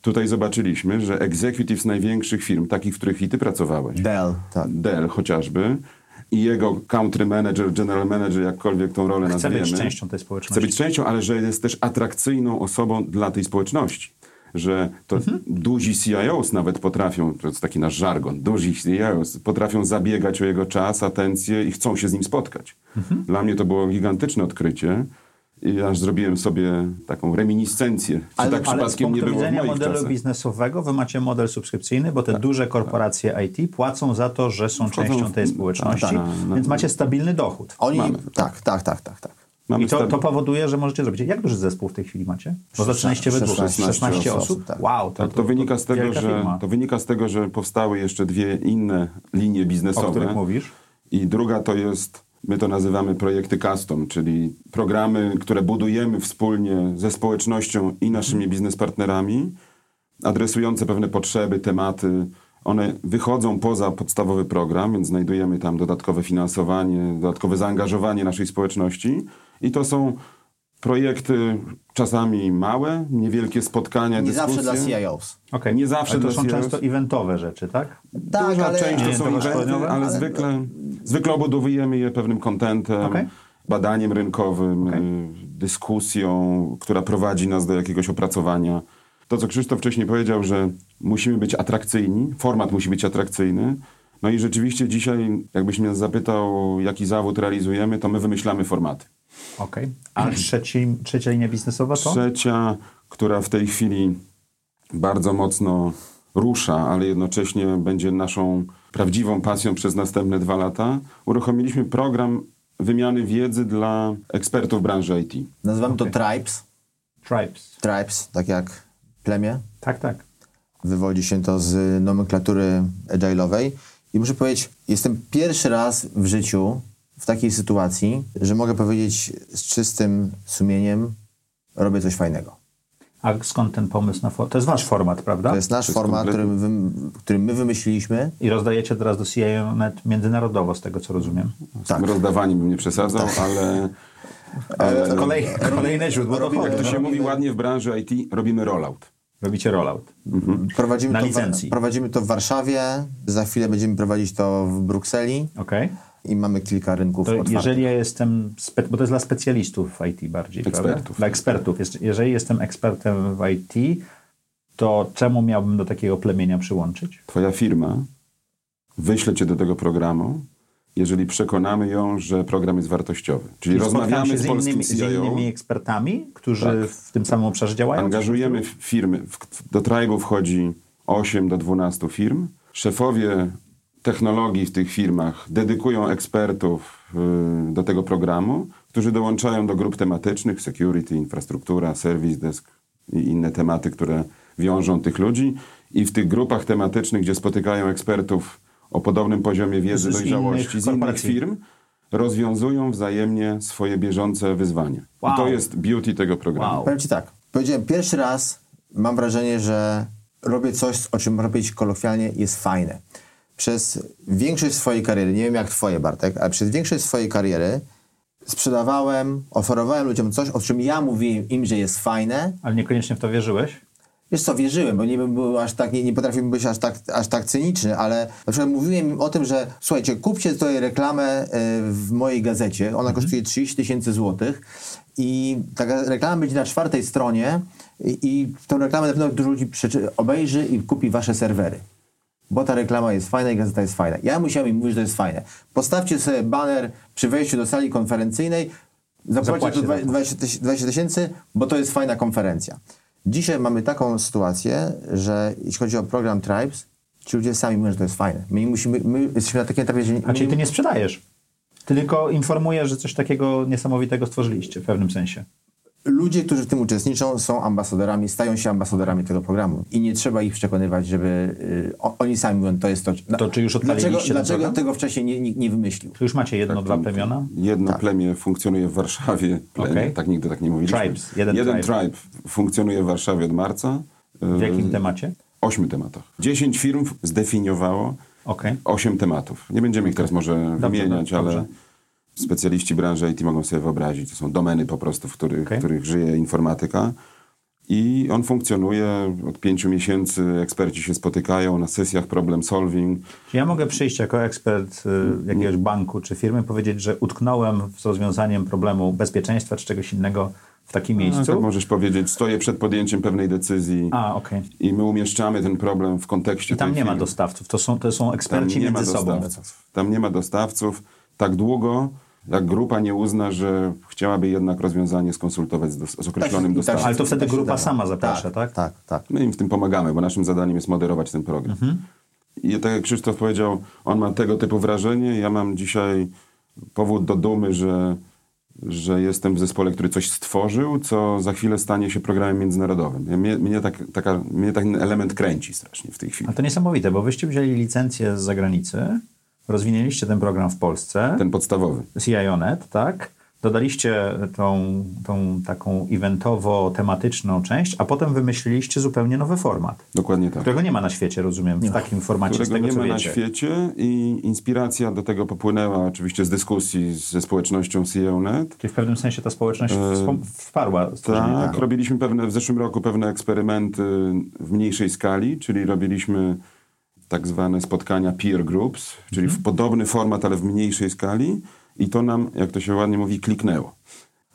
Tutaj zobaczyliśmy, że executives największych firm, takich, w których i ty pracowałeś, Dell, tak. Dell chociażby, i jego country manager, general manager, jakkolwiek tą rolę Chce nazwiemy. być częścią tej społeczności. Chce być częścią, ale że jest też atrakcyjną osobą dla tej społeczności. Że to Mhm. duzi CIOs nawet potrafią, to jest taki nasz żargon, duzi CIOs potrafią zabiegać o jego czas, atencję i chcą się z nim spotkać. Mhm. Dla mnie to było gigantyczne odkrycie. I aż zrobiłem sobie taką reminiscencję, czy Ale- tak Ale z przypadkiem punktu nie było w modelu czasach. biznesowego, wy macie model subskrypcyjny, bo te Tak. duże korporacje IT płacą za to, że są Wchodzą częścią tej społeczności, tak, tak. więc macie stabilny dochód. Oni, Mamy. tak, tak, tak, tak, tak. Mamy I to, to powoduje, że możecie zrobić. Jak duży zespół w tej chwili macie? Bo zaczynaliście we dwóch, 16 16 osób. osób, tak. Wow, to, To, to, wynika z tego, że, firma, to wynika z tego, że powstały jeszcze dwie inne linie o biznesowe. których mówisz. I druga to jest, my to nazywamy projekty custom, czyli programy, które budujemy wspólnie ze społecznością i naszymi biznespartnerami, adresujące pewne potrzeby, tematy. One wychodzą poza podstawowy program, więc znajdujemy tam dodatkowe finansowanie, dodatkowe zaangażowanie naszej społeczności. I to są projekty czasami małe, niewielkie spotkania, Nie dyskusje. zawsze dla CIOs. Okej. Nie zawsze Ale to dla są CEOs. często eventowe rzeczy, tak? Tak, Duża ale- część to Nie, są eventy, ale, Ale- zwykle, zwykle obudowujemy je pewnym kontentem, Okej. badaniem rynkowym, Okej. y, dyskusją, która prowadzi nas do jakiegoś opracowania. To, co Krzysztof wcześniej powiedział, że musimy być atrakcyjni, format musi być atrakcyjny. No i rzeczywiście dzisiaj, jakbyś mnie zapytał, jaki zawód realizujemy, to my wymyślamy formaty. Okej. A trzeci, trzecia linia biznesowa to? Trzecia, która w tej chwili bardzo mocno rusza, ale jednocześnie będzie naszą prawdziwą pasją przez następne dwa lata, uruchomiliśmy program wymiany wiedzy dla ekspertów branży IT. Nazywamy to tribes. Tribes. Tribes, tak jak plemię. Tak, tak. Wywodzi się to z nomenklatury agile'owej. I muszę powiedzieć, jestem pierwszy raz w życiu w takiej sytuacji, że mogę powiedzieć z czystym sumieniem, robię coś fajnego. A skąd ten pomysł na format? To jest wasz format, prawda? To jest nasz jest format, który, wy, który my wymyśliliśmy. I rozdajecie teraz do CIA.net międzynarodowo, z tego co rozumiem. Tak. tym rozdawaniem bym nie przesadzał, ale, ale Kolej, kolejne źródło robimy- jak to się robimy- mówi ładnie w branży IT, robimy rollout. Robicie rollout. Prowadzimy, Na to licencji. W, prowadzimy to w Warszawie, za chwilę będziemy prowadzić to w Brukseli Okej. I mamy kilka rynków To otwartych. jeżeli ja jestem, spe, bo to jest dla specjalistów w IT bardziej, prawda? Ekspertów. Dla ekspertów. Jest- Jeżeli jestem ekspertem w IT, to czemu miałbym do takiego plemienia przyłączyć? Twoja firma wyśle cię do tego programu, jeżeli przekonamy ją, że program jest wartościowy. Czyli I rozmawiamy się z z innymi, z CIO, innymi ekspertami, którzy Tak. w tym samym obszarze działają? angażujemy firmy. Do Tribe'u wchodzi 8 do 12 firm. Szefowie technologii w tych firmach dedykują ekspertów y, do tego programu, którzy dołączają do grup tematycznych, security, infrastruktura, service desk i inne tematy, które wiążą tych ludzi. I w tych grupach tematycznych, gdzie spotykają ekspertów o podobnym poziomie wiedzy, Z- dojrzałości innych z innych korporacji. firm, rozwiązują wzajemnie swoje bieżące wyzwania. Wow. I to jest beauty tego programu. Wow. Powiem Ci tak, powiedziałem pierwszy raz, mam wrażenie, że robię coś, o czym powiedzieć kolokwialnie, jest fajne. Przez większość swojej kariery, nie wiem jak Twoje Bartek, ale przez większość swojej kariery sprzedawałem, oferowałem ludziom coś, o czym ja mówiłem im, że jest fajne. Ale niekoniecznie w to wierzyłeś? Wiesz co, wierzyłem, bo nie bym był aż tak, nie, nie potrafiłbym być aż tak, aż tak cyniczny, ale na przykład mówiłem im o tym, że słuchajcie, kupcie tutaj reklamę e, w mojej gazecie, ona kosztuje 30 tysięcy złotych i ta reklama będzie na czwartej stronie i, i tą reklamę na pewno dużo ludzi obejrzy i kupi wasze serwery. Bo ta reklama jest fajna i gazeta jest fajna. Ja musiałem im mówić, że to jest fajne. Postawcie sobie baner przy wejściu do sali konferencyjnej, zapłaćcie Zapłaćcie to za to. 20 tyś- 20 tysięcy, bo to jest fajna konferencja. Dzisiaj mamy taką sytuację, że jeśli chodzi o program Tribes, ci ludzie sami mówią, że to jest fajne. My, musimy, my jesteśmy na takim etapie, że A czyli ty nie sprzedajesz. Ty tylko informujesz, że coś takiego niesamowitego stworzyliście w pewnym sensie. Ludzie, którzy w tym uczestniczą, są ambasadorami, stają się ambasadorami tego programu. I nie trzeba ich przekonywać, żeby y, o, oni sami mówią, to jest to. To czy już dlaczego, dlaczego tego wcześniej nie, nikt nie wymyślił? Już macie jedno, dwa plemiona? Jedno plemię funkcjonuje w Warszawie. Plemię, Okej. Tak nigdy tak nie mówiliśmy. Tribes, jeden tribe. funkcjonuje w Warszawie od marca. W e, jakim temacie? Ośmiu tematach. Dziesięć firm zdefiniowało Okej. osiem tematów. Nie będziemy ich teraz może wymieniać, dobrze. ale specjaliści branży IT mogą sobie wyobrazić. To są domeny po prostu, w których, Okej. w których żyje informatyka. I on funkcjonuje od pięciu miesięcy. Eksperci się spotykają na sesjach problem solving. Czy ja mogę przyjść jako ekspert y, jakiegoś banku czy firmy, powiedzieć, że utknąłem z rozwiązaniem problemu bezpieczeństwa czy czegoś innego w takim Tak miejscu? możesz powiedzieć, stoję przed podjęciem pewnej decyzji A, okej. i my umieszczamy ten problem w kontekście I tam nie ma firmy. dostawców, to są, to są Tam eksperci ma między sobą. Tam nie ma dostawców tak długo, jak grupa nie uzna, że chciałaby jednak rozwiązanie skonsultować z, dos- z określonym Tak, tak dostawcą. Ale to wtedy tak grupa sama zaprasza, tak? Tak, tak. My im w tym pomagamy, bo naszym zadaniem jest moderować ten program. Mhm. I tak jak Krzysztof powiedział, on ma tego typu wrażenie. Ja mam dzisiaj powód do dumy, że, że jestem w zespole, który coś stworzył, co za chwilę stanie się programem międzynarodowym. Ja- Mnie, mnie, tak, taka, mnie ten element kręci strasznie w tej chwili. A to niesamowite, bo wyście wzięli licencję z zagranicy, rozwinęliście ten program w Polsce, Ten podstawowy. CIONet, tak? Dodaliście tą, tą taką eventowo-tematyczną część, a potem wymyśliliście zupełnie nowy format, Dokładnie tak. którego nie ma na świecie, rozumiem, w takim formacie, z którego tego nie co ma na wiecie. świecie i inspiracja do tego popłynęła oczywiście z dyskusji ze społecznością CEO.net. Czyli w pewnym sensie ta społeczność wspom- wsparła Tak, tego. robiliśmy pewne, w zeszłym roku pewne eksperymenty w mniejszej skali, czyli robiliśmy tak zwane spotkania peer groups, czyli Mhm. w podobny format, ale w mniejszej skali i to nam, jak to się ładnie mówi, kliknęło.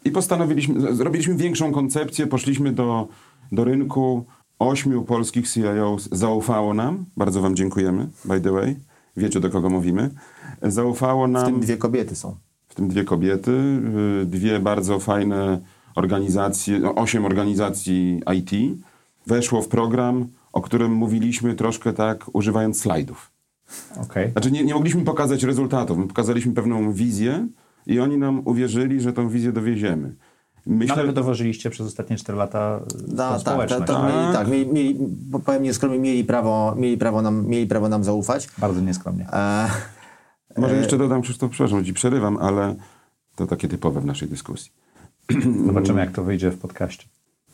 I postanowiliśmy, zrobiliśmy większą koncepcję, poszliśmy do, do rynku, ośmiu polskich CIOs zaufało nam, bardzo wam dziękujemy, by the way, wiecie do kogo mówimy, zaufało nam... W tym dwie kobiety są. w tym dwie kobiety, y, dwie bardzo fajne organizacje, no, osiem organizacji IT, weszło w program, o którym mówiliśmy troszkę tak, używając slajdów. Okej. Znaczy nie, nie mogliśmy pokazać rezultatów, my pokazaliśmy pewną wizję i oni nam uwierzyli, że tą wizję dowieziemy. No, Myślę, ale wy dowożyliście przez ostatnie 4 lata tą No, tak, tak, społeczność. tak, mieli, tak mieli, mieli, bo powiem nieskromnie, mieli prawo, mieli prawo, nam, mieli prawo nam zaufać. Bardzo nieskromnie. E, Może jeszcze dodam, Krzysztof, przepraszam, ci przerywam, ale to takie typowe w naszej dyskusji. Zobaczymy, jak to wyjdzie w podcaście.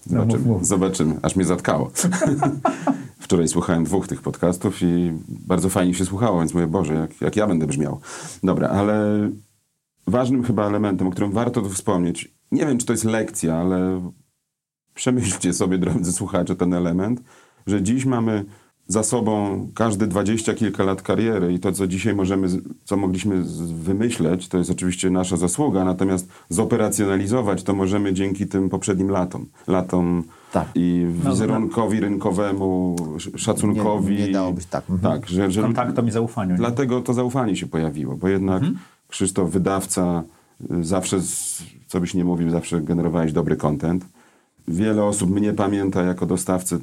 No, Zobaczymy, mów, mów. zobaczymy. Aż mnie zatkało. Wczoraj słuchałem dwóch tych podcastów i bardzo fajnie się słuchało, więc mówię, Boże, jak, jak ja będę brzmiał. Dobra, ale ważnym chyba elementem, o którym warto tu wspomnieć, nie wiem, czy to jest lekcja, ale przemyślcie sobie, drodzy słuchacze, ten element, że dziś mamy za sobą każdy dwadzieścia kilka lat kariery i to, co dzisiaj możemy, co mogliśmy wymyśleć, to jest oczywiście nasza zasługa, natomiast zoperacjonalizować to możemy dzięki tym poprzednim latom. Latom Tak. i No, wizerunkowi rynkowemu, sz- szacunkowi. Nie- nie dało być tak. Mhm. Tak, że, że Kontaktom i zaufaniu. nie? Dlatego to zaufanie się pojawiło, bo jednak Krzysztof, wydawca, zawsze, z, co byś nie mówił, zawsze generowałeś dobry content. Wiele osób mnie pamięta jako dostawcę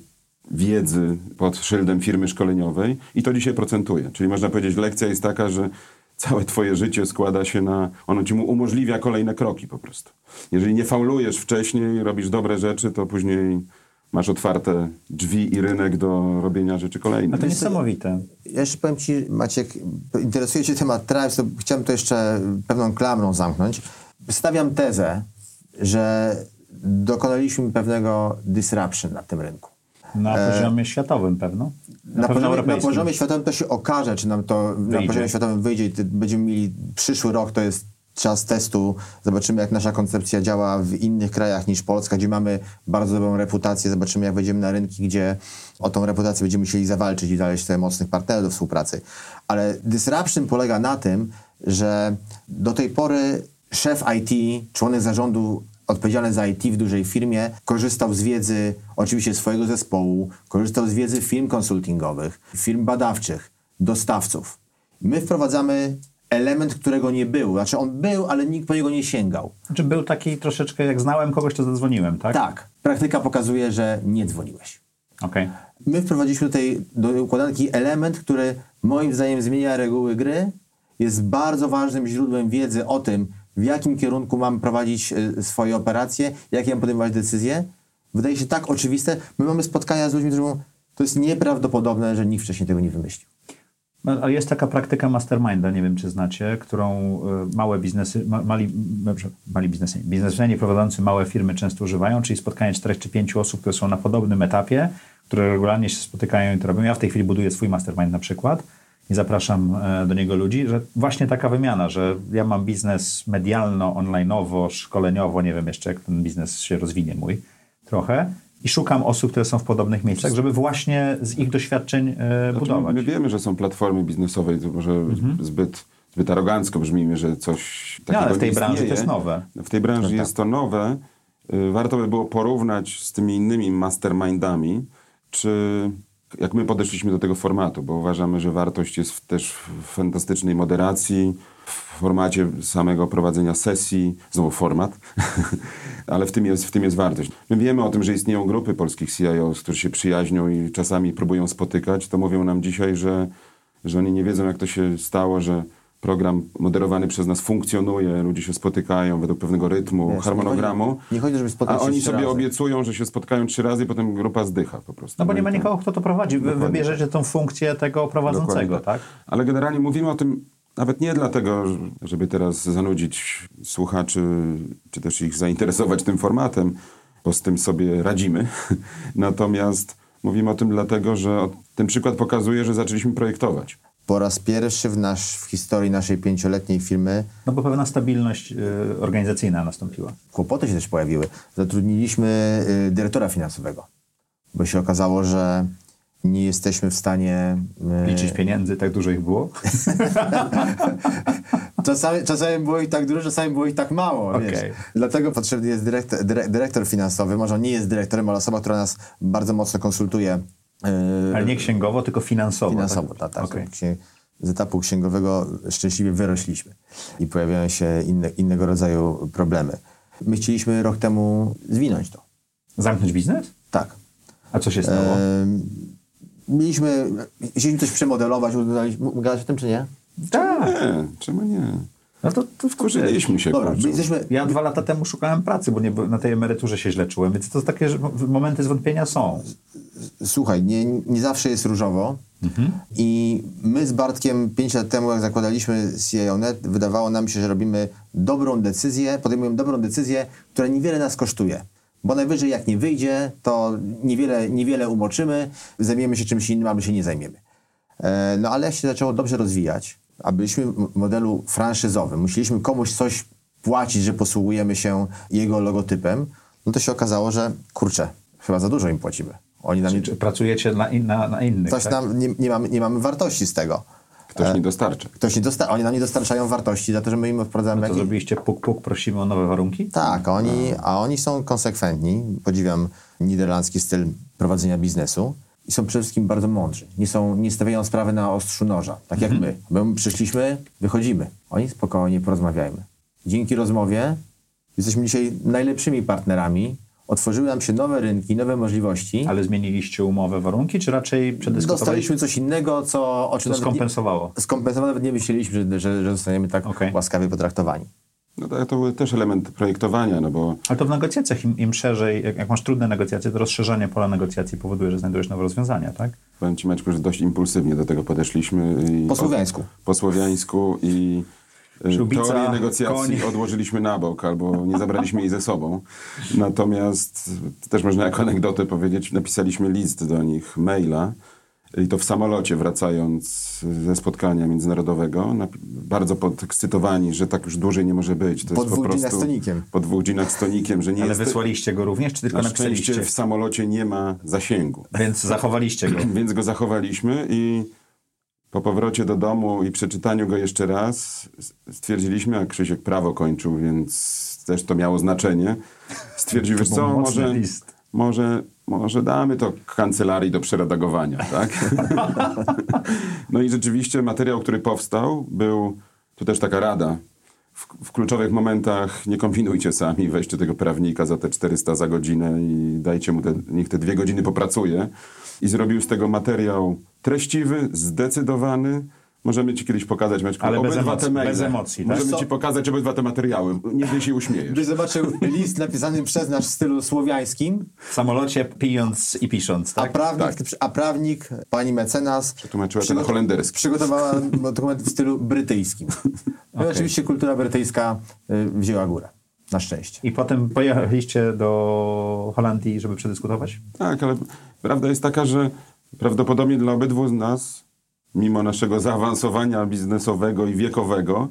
wiedzy pod szyldem firmy szkoleniowej i to dzisiaj procentuje. Czyli można powiedzieć, lekcja jest taka, że całe twoje życie składa się na... Ono ci mu umożliwia kolejne kroki po prostu. Jeżeli nie faulujesz wcześniej, robisz dobre rzeczy, to później masz otwarte drzwi i rynek do robienia rzeczy kolejnych. No to niesamowite. Ja jeszcze powiem Ci, Maciek, interesuje Cię temat Tribes, to chciałem to jeszcze pewną klamrą zamknąć. Stawiam tezę, że dokonaliśmy pewnego disruption na tym rynku. Na poziomie światowym pewno. Na, Na, poziomie, na poziomie światowym to się okaże, czy nam to na Wyjdzie. poziomie światowym wyjdzie będziemy mieli przyszły rok, to jest czas testu. Zobaczymy, jak nasza koncepcja działa w innych krajach niż Polska, gdzie mamy bardzo dobrą reputację. Zobaczymy, jak wejdziemy na rynki, gdzie o tą reputację będziemy musieli zawalczyć i znaleźć sobie mocnych partnerów do współpracy. Ale disruption polega na tym, że do tej pory szef IT, członek zarządu odpowiedzialny za IT w dużej firmie, korzystał z wiedzy oczywiście swojego zespołu, korzystał z wiedzy firm konsultingowych, firm badawczych, dostawców. My wprowadzamy element, którego nie był. Znaczy on był, ale nikt po niego nie sięgał. Znaczy był taki troszeczkę, jak znałem kogoś, to zadzwoniłem, tak? Tak, praktyka pokazuje, że nie dzwoniłeś. Okej. My wprowadziliśmy tutaj do układanki element, który moim zdaniem zmienia reguły gry, jest bardzo ważnym źródłem wiedzy o tym, w jakim kierunku mam prowadzić y, swoje operacje, jakie mam podejmować decyzje. Wydaje się tak oczywiste. My mamy spotkania z ludźmi, którzy mówią, to jest nieprawdopodobne, że nikt wcześniej tego nie wymyślił. No, a jest taka praktyka masterminda, nie wiem czy znacie, którą y, małe biznesy, ma, mali, mali biznesy, biznesmeni prowadzący małe firmy często używają, czyli spotkanie czterech czy pięciu osób, które są na podobnym etapie, które regularnie się spotykają i to robią. Ja w tej chwili buduję swój mastermind na przykład i zapraszam e, do niego ludzi, że właśnie taka wymiana, że ja mam biznes medialno, onlineowo, szkoleniowo, nie wiem jeszcze jak ten biznes się rozwinie mój trochę i szukam osób, które są w podobnych miejscach, żeby właśnie z ich doświadczeń Znaczy, budować. My wiemy, że są platformy biznesowe, to może zbyt, zbyt arogancko brzmimy, że coś takiego ale w tej branży to jest nowe. W tej branży jest to nowe. Y, Warto by było porównać z tymi innymi mastermindami, czy jak my podeszliśmy do tego formatu, bo uważamy, że wartość jest w, też w fantastycznej moderacji, w formacie samego prowadzenia sesji, znowu format, ale w tym, jest, w tym jest wartość. My wiemy o tym, że istnieją grupy polskich CIOs, którzy się przyjaźnią i czasami próbują spotykać, to mówią nam dzisiaj, że, że oni nie wiedzą, jak to się stało, że program moderowany przez nas funkcjonuje, ludzie się spotykają według pewnego rytmu, Wiesz, harmonogramu, nie chodzi- nie chodzi, żeby spotkać a się oni sobie razy. obiecują, że się spotkają trzy razy i potem grupa zdycha po prostu. No bo nie ma to- nikogo, kto to prowadzi. Wy Dokładnie wybierzecie tą funkcję tego prowadzącego, Dokładnie tak? Ale generalnie mówimy o tym nawet nie dlatego, żeby teraz zanudzić słuchaczy, czy też ich zainteresować tym formatem, bo z tym sobie radzimy. Natomiast mówimy o tym dlatego, że ten przykład pokazuje, że zaczęliśmy projektować. Po raz pierwszy w, nasz, w historii naszej pięcioletniej firmy No bo pewna stabilność y, organizacyjna nastąpiła. kłopoty się też pojawiły. Zatrudniliśmy y, dyrektora finansowego, bo się okazało, że nie jesteśmy w stanie. y, Liczyć pieniędzy, tak dużo ich było. Czasami, czasami było ich tak dużo, czasami było ich tak mało. Okej. Wiesz. Dlatego potrzebny jest dyrektor, dyre, dyrektor finansowy. Może on nie jest dyrektorem, ale osoba, która nas bardzo mocno konsultuje. Y, Ale nie księgowo, tylko finansowo. Finansowo, tak? tak. tak. Okej. Księ- Z etapu księgowego szczęśliwie wyrośliśmy i pojawiają się inne, innego rodzaju problemy. My chcieliśmy rok temu zwinąć to. Zamknąć biznes? Tak. A co się stało? Em, mieliśmy, chcieliśmy coś przemodelować, udaliśmy- gadać o tym czy nie? tak. Nie, czemu nie? No to, to Wkurzyliśmy się, Dobra, jesteśmy, Ja dwa lata temu szukałem pracy, bo nie, na tej emeryturze się źle czułem, więc to takie momenty zwątpienia są. słuchaj, nie, nie zawsze jest różowo. I my z Bartkiem 5 lat temu, jak zakładaliśmy CIO.net, wydawało nam się, że robimy dobrą decyzję, podejmujemy dobrą decyzję, która niewiele nas kosztuje. Bo najwyżej jak nie wyjdzie, to niewiele, niewiele umoczymy, zajmiemy się czymś innym albo się nie zajmiemy. E, No ale jak się zaczęło dobrze rozwijać, a byliśmy w modelu franszyzowym, musieliśmy komuś coś płacić, że posługujemy się jego logotypem, no to się okazało, że kurczę, chyba za dużo im płacimy. Oni nam, Czy pracujecie na, in, na, na innych, coś tak? nam nie, nie, mamy, nie mamy wartości z tego. Ktoś nie dostarcza. Ktoś nie oni nam nie dostarczają wartości za to, że my im wprowadzamy To jakieś... zrobiliście puk, puk, prosimy o nowe warunki? Tak, oni, a oni są konsekwentni. Podziwiam niderlandzki styl prowadzenia biznesu. I są przede wszystkim bardzo mądrzy. Nie, są, nie stawiają sprawy na ostrzu noża, tak jak my. Bo my przyszliśmy, wychodzimy. Oni spokojnie porozmawiajmy. Dzięki rozmowie jesteśmy dzisiaj najlepszymi partnerami. Otworzyły nam się nowe rynki, nowe możliwości. Ale zmieniliście umowę, warunki, czy raczej przedyskutowaliście? Dostaliśmy coś innego, co o czym To nawet skompensowało. Nie, skompensowało, nawet nie myśleliśmy, że, że, że zostaniemy tak Okej. łaskawie potraktowani. No to, to był też element projektowania, no bo Ale to w negocjacjach im, im szerzej, jak, jak masz trudne negocjacje, to rozszerzanie pola negocjacji powoduje, że znajdujesz nowe rozwiązania, tak? powiem Ci Maćku, że dość impulsywnie do tego podeszliśmy. I Po słowiańsku. Po słowiańsku i y, Ślubica, teorię negocjacji koń. odłożyliśmy na bok albo nie zabraliśmy jej ze sobą. Natomiast to też można jako anegdotę powiedzieć, napisaliśmy list do nich, maila i to w samolocie wracając ze spotkania międzynarodowego, bardzo podekscytowani, że tak już dłużej nie może być. To Po jest dwóch po prostu z tonikiem. Po dwóch dniach z tonikiem, że nie Ale jest... wysłaliście go również, czy tylko Na napisaliście? szczęście w samolocie nie ma zasięgu. Więc zachowaliście go. Więc go zachowaliśmy i po powrocie do domu i przeczytaniu go jeszcze raz stwierdziliśmy, a Krzysiek prawo kończył, więc też to miało znaczenie. Stwierdził, wiesz co, może, list. Może, może damy to kancelarii do przeredagowania, tak? no i rzeczywiście materiał, który powstał, był, to też taka rada, w, w kluczowych momentach nie kombinujcie sami, weźcie tego prawnika za te 400 za godzinę i dajcie mu te, niech te dwie godziny popracuje. I zrobił z tego materiał treściwy, zdecydowany. Możemy ci kiedyś pokazać, Maćku, Ale bez obydwa emocji, te maile. bez emocji, tak? Możemy Co? ci pokazać obydwa te materiały. Niech się uśmiejesz. Gdy zobaczył list napisany przez nas w stylu słowiańskim, W samolocie pijąc i pisząc, a, tak? prawnik, a prawnik, pani mecenas, Przetłumaczyła to na holenderski. przygotowała dokument w stylu brytyjskim. No i oczywiście kultura brytyjska y, wzięła górę. Na szczęście. I potem pojechaliście do Holandii, żeby przedyskutować? Tak, ale prawda jest taka, że prawdopodobnie dla obydwu z nas, mimo naszego zaawansowania biznesowego i wiekowego,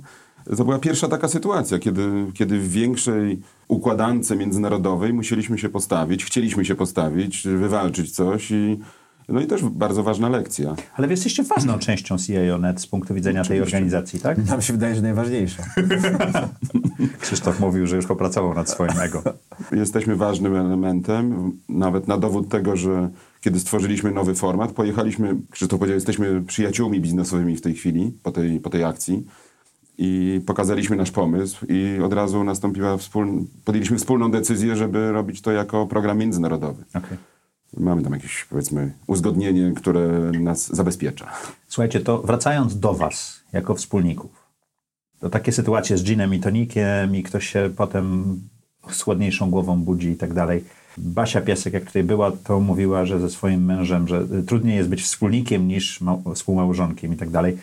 to była pierwsza taka sytuacja, kiedy, kiedy w większej układance międzynarodowej musieliśmy się postawić, chcieliśmy się postawić, wywalczyć coś i no i też bardzo ważna lekcja. Ale wy jesteście ważną częścią CIO.net z punktu widzenia tej organizacji, tak? Nam się wydaje, że najważniejsze. Krzysztof mówił, że już popracował nad swoim ego. Jesteśmy ważnym elementem, nawet na dowód tego, że kiedy stworzyliśmy nowy format, pojechaliśmy, Krzysztof powiedział, jesteśmy przyjaciółmi biznesowymi w tej chwili, po tej, po tej akcji i pokazaliśmy nasz pomysł i od razu nastąpiła wspóln... podjęliśmy wspólną decyzję, żeby robić to jako program międzynarodowy. Okay. Mamy tam jakieś, powiedzmy, uzgodnienie, które nas zabezpiecza. Słuchajcie, to wracając do was, jako wspólników, to takie sytuacje z ginem i tonikiem i ktoś się potem z chłodniejszą głową budzi i tak dalej. Basia Piesek, jak tutaj była, to mówiła, że ze swoim mężem, że trudniej jest być wspólnikiem niż mał- współmałżonkiem i tak dalej.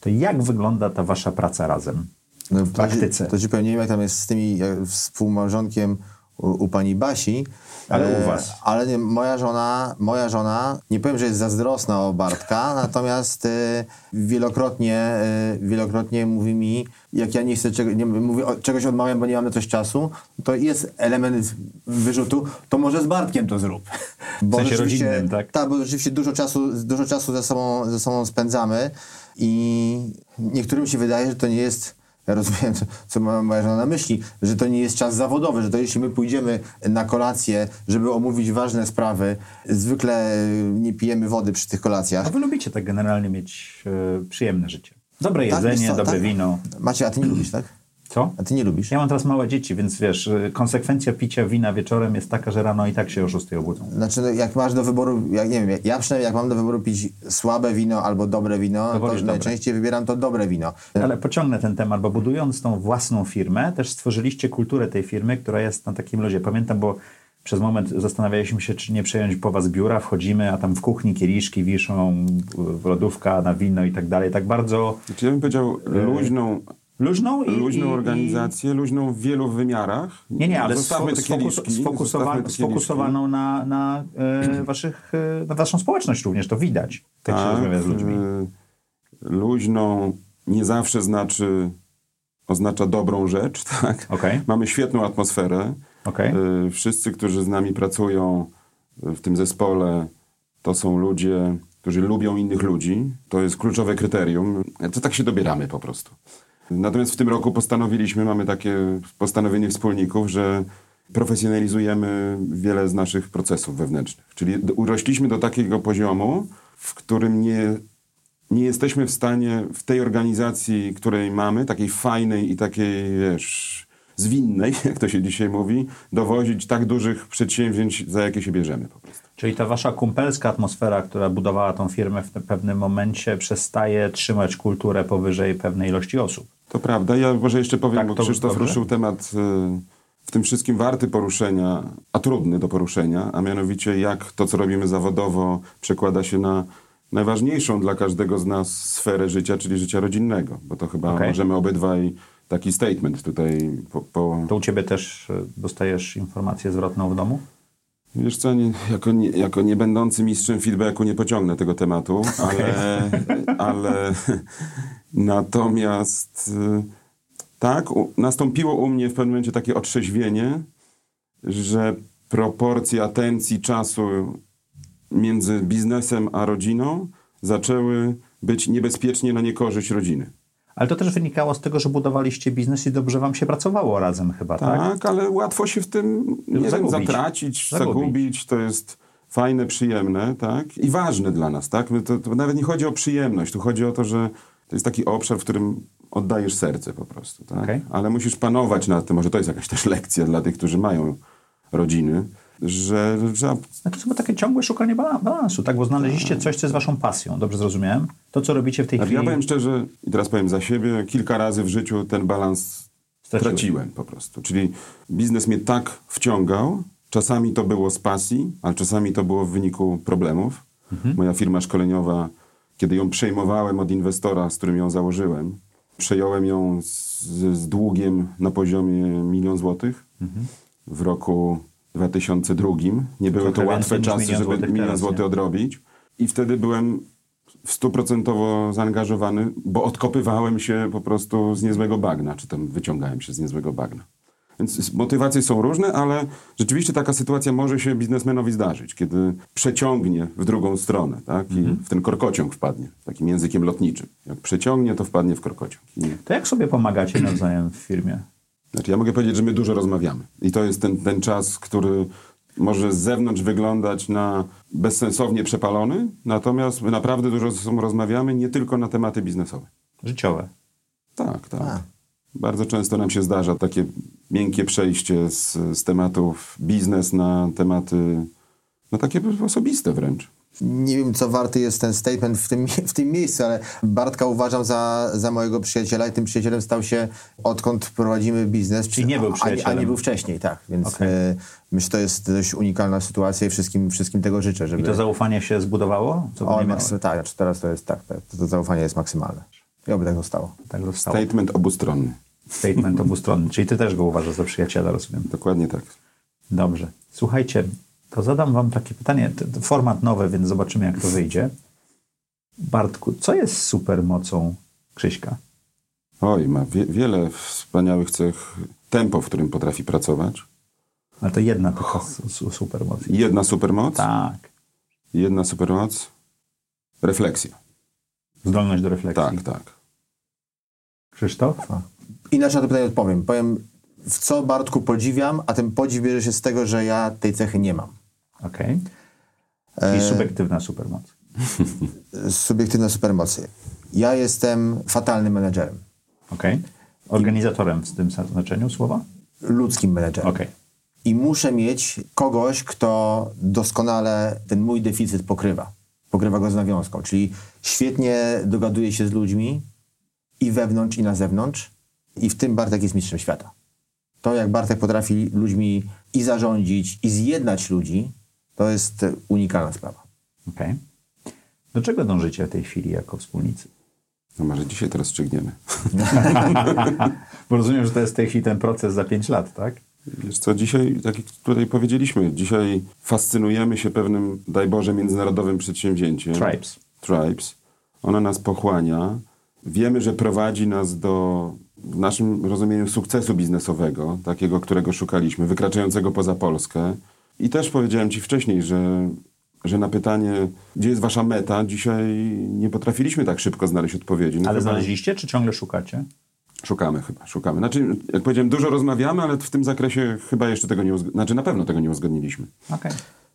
To jak wygląda ta wasza praca razem? No, W praktyce. To, ci- to ci powiem, nie wiem jak tam jest z tymi współmałżonkiem u, u pani Basi. Ale u e, was. Ale nie, moja żona, moja żona, nie powiem, że jest zazdrosna o Bartka, natomiast e, wielokrotnie, e, wielokrotnie mówi mi, jak ja nie chcę czego, nie, mówię, o, czegoś odmawiam, bo nie mam na coś czasu, to jest element wyrzutu, to może z Bartkiem to zrób. Bo sensie rzeczywiście- rodzinnym, tak? Tak, bo rzeczywiście dużo czasu, dużo czasu ze sobą, ze sobą spędzamy i niektórym się wydaje, że to nie jest ja rozumiem, co, ma moja żona na myśli, że to nie jest czas zawodowy, że to jeśli my pójdziemy na kolację, żeby omówić ważne sprawy, zwykle y, nie pijemy wody przy tych kolacjach. A wy lubicie tak generalnie mieć e, przyjemne życie. Dobre Tak, jedzenie, wiesz co, dobre tak. wino. Macie, a ty nie lubisz, tak? Co? A ty nie lubisz? Ja mam teraz małe dzieci, więc wiesz, e, konsekwencja picia wina wieczorem jest taka, że rano i tak się o 6 obudzą. Znaczy, no, jak masz do wyboru, jak nie wiem, ja przynajmniej jak mam do wyboru pić słabe wino albo dobre wino, to, wolisz dobre. najczęściej wybieram to dobre wino. Ale pociągnę ten temat, bo budując tą własną firmę, też stworzyliście kulturę tej firmy, która jest na takim luzie. Pamiętam, bo Przez moment zastanawialiśmy się, czy nie przejąć po was biura, wchodzimy, a tam w kuchni kieliszki wiszą, y, lodówka na wino i tak dalej. Tak bardzo Znaczy, ja bym powiedział luźną, luźną i... luźną i, organizację, luźną w wielu wymiarach. I, nie, nie, ale sfokus, sfokus, kieliszki, sfokusowa- sfokusowaną na, na, e, waszych, e, na waszą społeczność również, to widać, jak się rozmawia z ludźmi. y, luźną nie zawsze znaczy, oznacza dobrą rzecz, tak? Okej. Mamy świetną atmosferę. Okej. Y, Wszyscy, którzy z nami pracują w tym zespole, to są ludzie, którzy lubią innych ludzi. To jest kluczowe kryterium. To tak się dobieramy po prostu. Natomiast w tym roku postanowiliśmy, mamy takie postanowienie wspólników, że profesjonalizujemy wiele z naszych procesów wewnętrznych. Czyli urośliśmy do takiego poziomu, w którym nie, nie jesteśmy w stanie w tej organizacji, której mamy, takiej fajnej i takiej, wiesz, zwinnej, jak to się dzisiaj mówi, dowozić tak dużych przedsięwzięć, za jakie się bierzemy po prostu. Czyli ta wasza kumpelska atmosfera, która budowała tą firmę w pewnym momencie, przestaje trzymać kulturę powyżej pewnej ilości osób. To prawda. Ja może jeszcze powiem, Tak, bo to Krzysztof ruszył temat y, w tym wszystkim warty poruszenia, a trudny do poruszenia, a mianowicie jak to, co robimy zawodowo, przekłada się na najważniejszą dla każdego z nas sferę życia, czyli życia rodzinnego. Bo to chyba Okej. możemy obydwaj taki statement tutaj po, po, To u ciebie też e, dostajesz informację zwrotną w domu? Wiesz co, nie, jako, nie, jako nie będący mistrzem feedbacku nie pociągnę tego tematu, ale, ale natomiast y, tak, u, nastąpiło u mnie w pewnym momencie takie otrzeźwienie, że proporcje atencji, czasu między biznesem a rodziną zaczęły być niebezpiecznie na niekorzyść rodziny. Ale to też wynikało z tego, że budowaliście biznes i dobrze wam się pracowało razem chyba, tak? Tak, ale łatwo się w tym nie wiem, Zagubić. zatracić, Zagubić. zagubić. To jest fajne, przyjemne, tak? I ważne dla nas, tak? To, to nawet nie chodzi o przyjemność, tu chodzi o to, że to jest taki obszar, w którym oddajesz serce po prostu, tak? Okej. Ale musisz panować nad tym, może to jest jakaś też lekcja dla tych, którzy mają rodziny, że trzeba No to chyba takie ciągłe szukanie bala- balansu, tak? Bo znaleźliście coś, co jest waszą pasją, dobrze zrozumiałem? To, co robicie w tej Znaczy, chwili... Ja powiem szczerze, i teraz powiem za siebie, kilka razy w życiu ten balans Straciłeś. traciłem po prostu. Czyli biznes mnie tak wciągał, czasami to było z pasji, ale czasami to było w wyniku problemów. Mhm. Moja firma szkoleniowa, kiedy ją przejmowałem od inwestora, z którym ją założyłem, przejąłem ją z, z długiem na poziomie milion złotych Mhm. w roku 2002. Nie były to łatwe czasy, milion żeby milion teraz, złotych odrobić. I wtedy byłem stuprocentowo zaangażowany, bo odkopywałem się po prostu z niezłego bagna, czy tam wyciągałem się z niezłego bagna. Więc motywacje są różne, ale rzeczywiście taka sytuacja może się biznesmenowi zdarzyć, kiedy przeciągnie w drugą stronę, tak? I w ten korkociąg wpadnie, takim językiem lotniczym. Jak przeciągnie, to wpadnie w korkociąg. I, To jak sobie pomagacie nawzajem w firmie? znaczy, ja mogę powiedzieć, że my dużo rozmawiamy. I to jest ten, ten czas, który może z zewnątrz wyglądać na bezsensownie przepalony, natomiast my naprawdę dużo ze sobą rozmawiamy, nie tylko na tematy biznesowe. Życiowe. Tak, tak. A. Bardzo często nam się zdarza takie miękkie przejście z, z tematów biznes na tematy, no takie osobiste wręcz. Nie wiem, co warty jest ten statement w tym, w tym miejscu, ale Bartka uważam za, za mojego przyjaciela i tym przyjacielem stał się odkąd prowadzimy biznes. Czyli nie był a- A, przyjacielem. nie był wcześniej, tak. Więc Okej. e, myślę, że to jest dość unikalna sytuacja i wszystkim, wszystkim tego życzę, żeby... I to zaufanie się zbudowało? Co o, maksy, tak, znaczy teraz to jest tak, tak to, to zaufanie jest maksymalne. I oby tak zostało. Tak zostało. Statement obustronny. Statement obustronny. Czyli ty też go uważasz za przyjaciela, rozumiem. Dokładnie tak. Dobrze. Słuchajcie, to zadam wam takie pytanie. Format nowy, więc zobaczymy, jak to wyjdzie. Bartku, co jest supermocą Krzyśka? Oj, ma wie, wiele wspaniałych cech. Tempo, w którym potrafi pracować. Ale to jedna tylko su- su- supermoc. Jedna supermoc. Tak. Jedna supermoc. Refleksja. Zdolność do refleksji. Tak, tak. Krzysztof? Inaczej na to pytanie odpowiem. Powiem, w co Bartku podziwiam, a ten podziw bierze się z tego, że ja tej cechy nie mam. Okej. E, I subiektywna supermoc. Subiektywne supermocy. Ja jestem fatalnym menedżerem. Okej. Organizatorem w tym znaczeniu słowa? Ludzkim menedżerem. Okej. I muszę mieć kogoś, kto doskonale ten mój deficyt pokrywa. Pokrywa go z nawiązką. Czyli świetnie dogaduje się z ludźmi i wewnątrz, i na zewnątrz. I w tym Bartek jest mistrzem świata. To, jak Bartek potrafi ludźmi i zarządzić, i zjednać ludzi, to jest unikalna sprawa. Okej. Do czego dążycie w tej chwili jako wspólnicy? No może dzisiaj to rozstrzygniemy. Bo rozumiem, że to jest w tej chwili ten proces za 5 lat, tak? Wiesz co, dzisiaj, tak jak tutaj powiedzieliśmy, dzisiaj fascynujemy się pewnym, daj Boże, międzynarodowym przedsięwzięciem. Tribes. Tribes. Ona nas pochłania. Wiemy, że prowadzi nas do, w naszym rozumieniu, sukcesu biznesowego, takiego, którego szukaliśmy, wykraczającego poza Polskę. I też powiedziałem Ci wcześniej, że, że na pytanie, gdzie jest Wasza meta, dzisiaj nie potrafiliśmy tak szybko znaleźć odpowiedzi. No Ale chyba znaleźliście, czy ciągle szukacie? Szukamy chyba, szukamy. Znaczy, jak powiedziałem, dużo rozmawiamy, ale w tym zakresie chyba jeszcze tego nie uzgodniliśmy. Znaczy, na pewno tego nie uzgodniliśmy. Okej.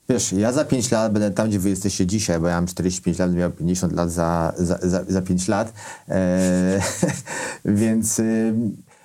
Wiesz, ja za 5 lat będę tam, gdzie wy jesteście dzisiaj, bo ja mam 45 lat, miał 50 lat za, za, za, za 5 lat. E, więc y,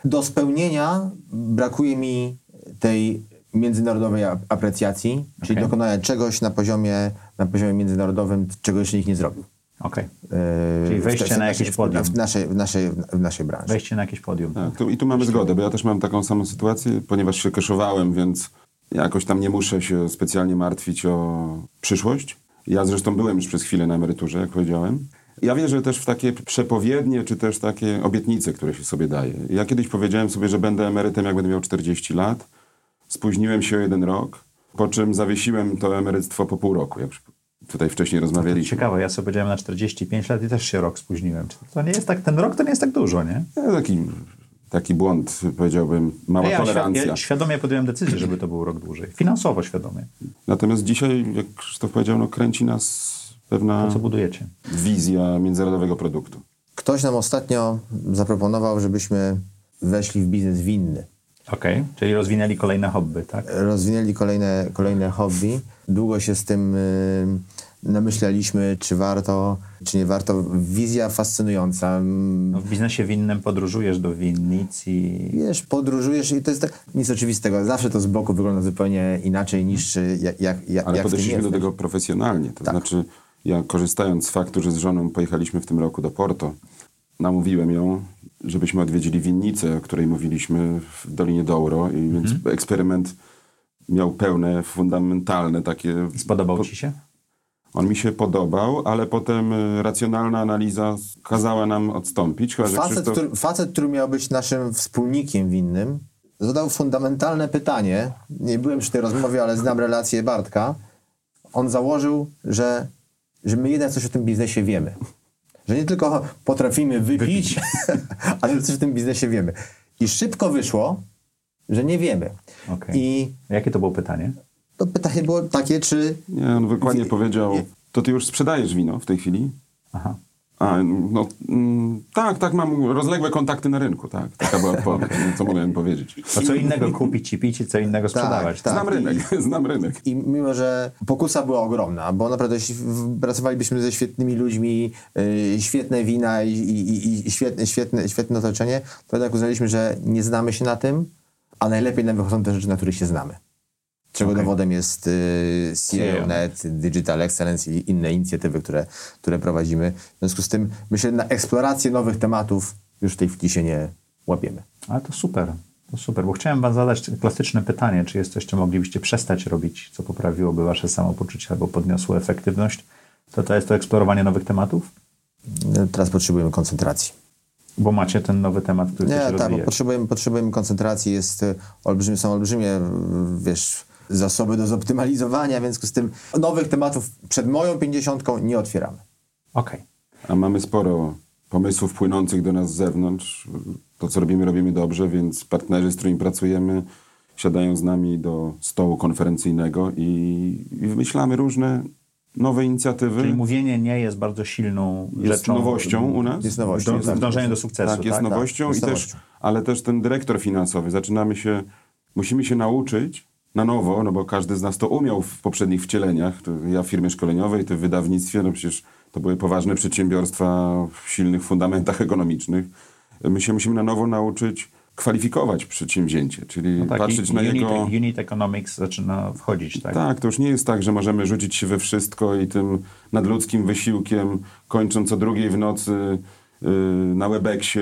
do spełnienia brakuje mi tej międzynarodowej ap- aprecjacji, czyli dokonania czegoś na poziomie, na poziomie międzynarodowym, czego jeszcze nikt nie zrobił. Okej. E, Czyli w wejście te- w na naszej- jakieś podium. W naszej, w naszej, w naszej branży. Wejście na jakieś podium. Tak, tu, I tu mamy zgodę, bo ja też mam taką samą sytuację, ponieważ się keszowałem, więc jakoś tam nie muszę się specjalnie martwić o przyszłość. Ja zresztą byłem już przez chwilę na emeryturze, jak powiedziałem. Ja wierzę też w takie przepowiednie, czy też takie obietnice, które się sobie daje. Ja kiedyś powiedziałem sobie, że będę emerytem, jak będę miał 40 lat. Spóźniłem się o jeden rok, po czym zawiesiłem to emeryctwo po pół roku, jak tutaj wcześniej rozmawialiśmy. Ciekawe, ja sobie powiedziałem na 45 lat i też się rok spóźniłem. To nie jest tak, ten rok to nie jest tak dużo, nie? Ja, taki, taki błąd, powiedziałbym, mała ja, tolerancja. ja świadomie podjąłem decyzję, żeby to był rok dłużej. Finansowo świadomie. Natomiast dzisiaj, jak Krzysztof powiedział, no, kręci nas pewna To, co budujecie. wizja międzynarodowego produktu. Ktoś nam ostatnio zaproponował, żebyśmy weszli w biznes winny. Okej, czyli rozwinęli kolejne hobby, tak? rozwinęli kolejne, kolejne hobby. Długo się z tym y, namyślaliśmy, czy warto, czy nie warto. Wizja fascynująca. No, w biznesie winnym podróżujesz do winnic i... Wiesz, podróżujesz i to jest tak, nic oczywistego. Zawsze to z boku wygląda zupełnie inaczej niż y, jak, jak, jak, Ale jak podeszliśmy do tego profesjonalnie. To Tak. znaczy, ja korzystając z faktu, że z żoną pojechaliśmy w tym roku do Porto, namówiłem ją, żebyśmy odwiedzili winnicę, o której mówiliśmy w Dolinie Douro. I więc eksperyment miał pełne, fundamentalne takie... Spodobał po- ci się? On mi się podobał, ale potem y, racjonalna analiza kazała nam odstąpić. Chyba, Facet, Krzysztof- który, facet, który miał być naszym wspólnikiem winnym, zadał fundamentalne pytanie. Nie byłem przy tej rozmowie, ale znam relację Bartka. On założył, że, że my jednak coś o tym biznesie wiemy. Że nie tylko potrafimy wypić, ale coś o tym biznesie wiemy. I szybko wyszło, że nie wiemy. Okej. I Jakie to było pytanie? To pytanie było takie, czy Nie, on dokładnie Wi- powiedział, to ty już sprzedajesz wino w tej chwili? Aha. A, no, mm, tak, tak, mam rozległe kontakty na rynku, tak. Taka była odpowiedź, co mogłem powiedzieć. To co innego kupić i pić i co innego sprzedawać. tak. Znam rynek, znam rynek. I mimo, że pokusa była ogromna, bo naprawdę jeśli pracowalibyśmy ze świetnymi ludźmi, yy, świetne wina i, i, i- i świetne, świetne, świetne otoczenie, to jednak uznaliśmy, że nie znamy się na tym, a najlepiej nam wychodzą te rzeczy, na których się znamy. Czego Okej. dowodem jest yy, CEO.net, Digital Excellence i inne inicjatywy, które, które prowadzimy. W związku z tym myślę, na eksplorację nowych tematów już w tej chwili się nie łapiemy. Ale to super. To super, bo chciałem wam zadać klasyczne pytanie, czy jest coś, co moglibyście przestać robić, co poprawiłoby wasze samopoczucie albo podniosło efektywność. To to jest to eksplorowanie nowych tematów? Teraz potrzebujemy koncentracji. Bo macie ten nowy temat, który Nie, chcecie tak, bo rozwijać. potrzebujemy, potrzebujemy koncentracji, jest y, olbrzymie, są olbrzymie, y, wiesz, zasoby do zoptymalizowania, w związku z tym nowych tematów przed moją pięćdziesiątką nie otwieramy. Okej. A mamy sporo pomysłów płynących do nas z zewnątrz. To, co robimy, robimy dobrze, więc partnerzy, z którymi pracujemy, siadają z nami do stołu konferencyjnego i, i wymyślamy różne nowe inicjatywy. Czyli mówienie nie jest bardzo silną jest rzeczą. nowością u nas. Jest nowością. Do, jest w dążeniu do sukcesu. Tak, jest nowością, jest i też, nowością. ale też ten dyrektor finansowy. Zaczynamy się, musimy się nauczyć na nowo, no bo każdy z nas to umiał w poprzednich wcieleniach. To ja w firmie szkoleniowej, ty w wydawnictwie, no przecież to były poważne przedsiębiorstwa w silnych fundamentach ekonomicznych. My się musimy na nowo nauczyć kwalifikować przedsięwzięcie, czyli No tak, patrzeć i- na unit, jego... unit economics zaczyna wchodzić, tak? Tak, to już nie jest tak, że możemy rzucić się we wszystko i tym nadludzkim wysiłkiem, kończąc o drugiej w nocy, yy, na Webeksie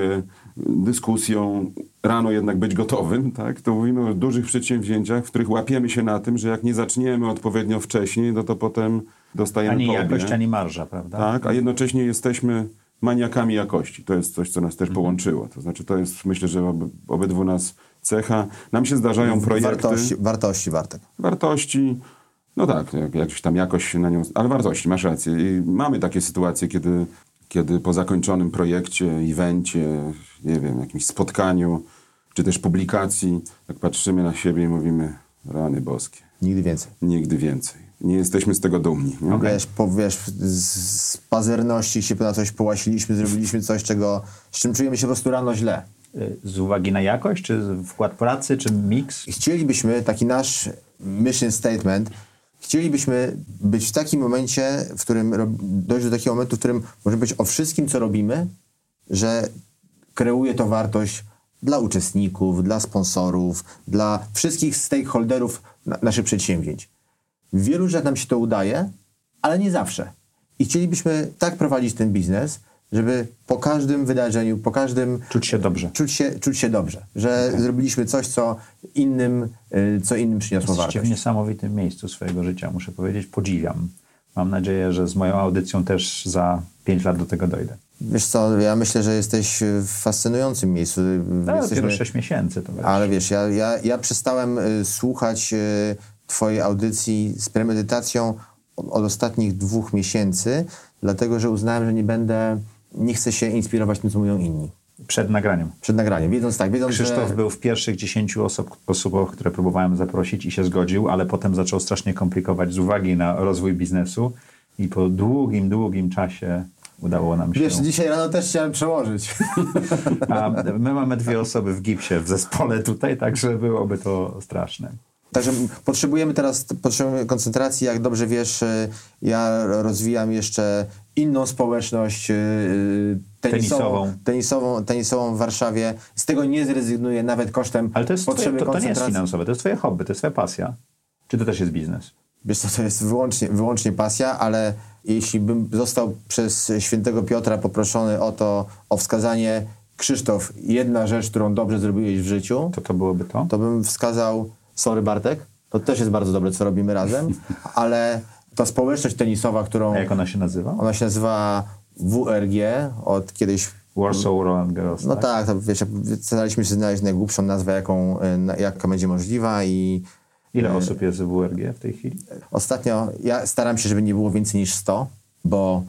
dyskusją, rano jednak być gotowym, tak? to mówimy o dużych przedsięwzięciach, w których łapiemy się na tym, że jak nie zaczniemy odpowiednio wcześniej, no to potem dostajemy Ani po jakość, ani marża, prawda? Tak, a jednocześnie jesteśmy maniakami jakości. To jest coś, co nas Mhm. też połączyło. To znaczy, to jest, myślę, że ob, obydwu nas cecha. Nam się zdarzają projekty... Wartości, wartości, Bartek. wartości. No tak, jak, jakś tam jakoś się na nią. Ale wartości, masz rację. I mamy takie sytuacje, kiedy, kiedy po zakończonym projekcie, evencie, nie wiem, jakimś spotkaniu, czy też publikacji, tak patrzymy na siebie i mówimy, rany boskie, Nigdy więcej. nigdy więcej. Nie jesteśmy z tego dumni. Nie? Wiesz, po, wiesz, z, pazerności się na coś połasiliśmy, zrobiliśmy coś, czego, z czym czujemy się po prostu rano źle. Z uwagi na jakość, czy wkład pracy, czy miks? Chcielibyśmy, taki nasz mission statement, chcielibyśmy być w takim momencie, w którym dojść do takiego momentu, w którym może być o wszystkim, co robimy, że kreuje to wartość dla uczestników, dla sponsorów, dla wszystkich stakeholderów na, naszych przedsięwzięć. W wielu rzeczach nam się to udaje, ale nie zawsze. I chcielibyśmy tak prowadzić ten biznes, żeby po każdym wydarzeniu, po każdym Czuć się dobrze. czuć się, czuć się dobrze, że zrobiliśmy coś, co innym, y, co innym przyniosło Jesteście w wartość. niesamowitym miejscu swojego życia, muszę powiedzieć. Podziwiam. Mam nadzieję, że z moją audycją też za 5 lat do tego dojdę. Wiesz co, ja myślę, że jesteś w fascynującym miejscu. No, Jesteśmy- dopiero 6 miesięcy to wiesz. ale wiesz, ja, ja, ja przestałem y, słuchać y, twojej audycji z premedytacją od, od ostatnich dwóch miesięcy, dlatego, że uznałem, że nie będę, nie chcę się inspirować tym, co mówią inni. Przed nagraniem. Przed nagraniem, wiedząc tak, wiedząc, Krzysztof że... był w pierwszych 10 osób, osób, które próbowałem zaprosić i się zgodził, ale potem zaczął strasznie komplikować z uwagi na rozwój biznesu i po długim, długim czasie udało nam się. Wiesz, dzisiaj rano też chciałem przełożyć. A my mamy dwie osoby w gipsie w zespole tutaj, także byłoby to straszne. Także potrzebujemy teraz potrzebujemy koncentracji. Jak dobrze wiesz, y, ja rozwijam jeszcze inną społeczność y, tenisową, Tenisową. tenisową, tenisową w Warszawie. Z tego nie zrezygnuję nawet kosztem Ale to, jest twoje, potrzeby to, to nie jest finansowe, to jest twoje hobby, to jest twoja pasja. Czy to też jest biznes? Wiesz co, to jest wyłącznie, wyłącznie pasja, ale jeśli bym został przez świętego Piotra poproszony o to, o wskazanie Krzysztof, jedna rzecz, którą dobrze zrobiłeś w życiu, To to byłoby to? to bym wskazał, sorry Bartek, to też jest bardzo dobre, co robimy razem, ale ta społeczność tenisowa, którą A jak ona się nazywa? ona się nazywa WRG, od kiedyś Warsaw Roland Girls, no tak? tak, to wiesz, staraliśmy się znaleźć najgłupszą nazwę, jaką, jaka będzie możliwa i Ile osób jest w WRG w tej chwili? Ostatnio ja staram się, żeby nie było więcej niż 100, bo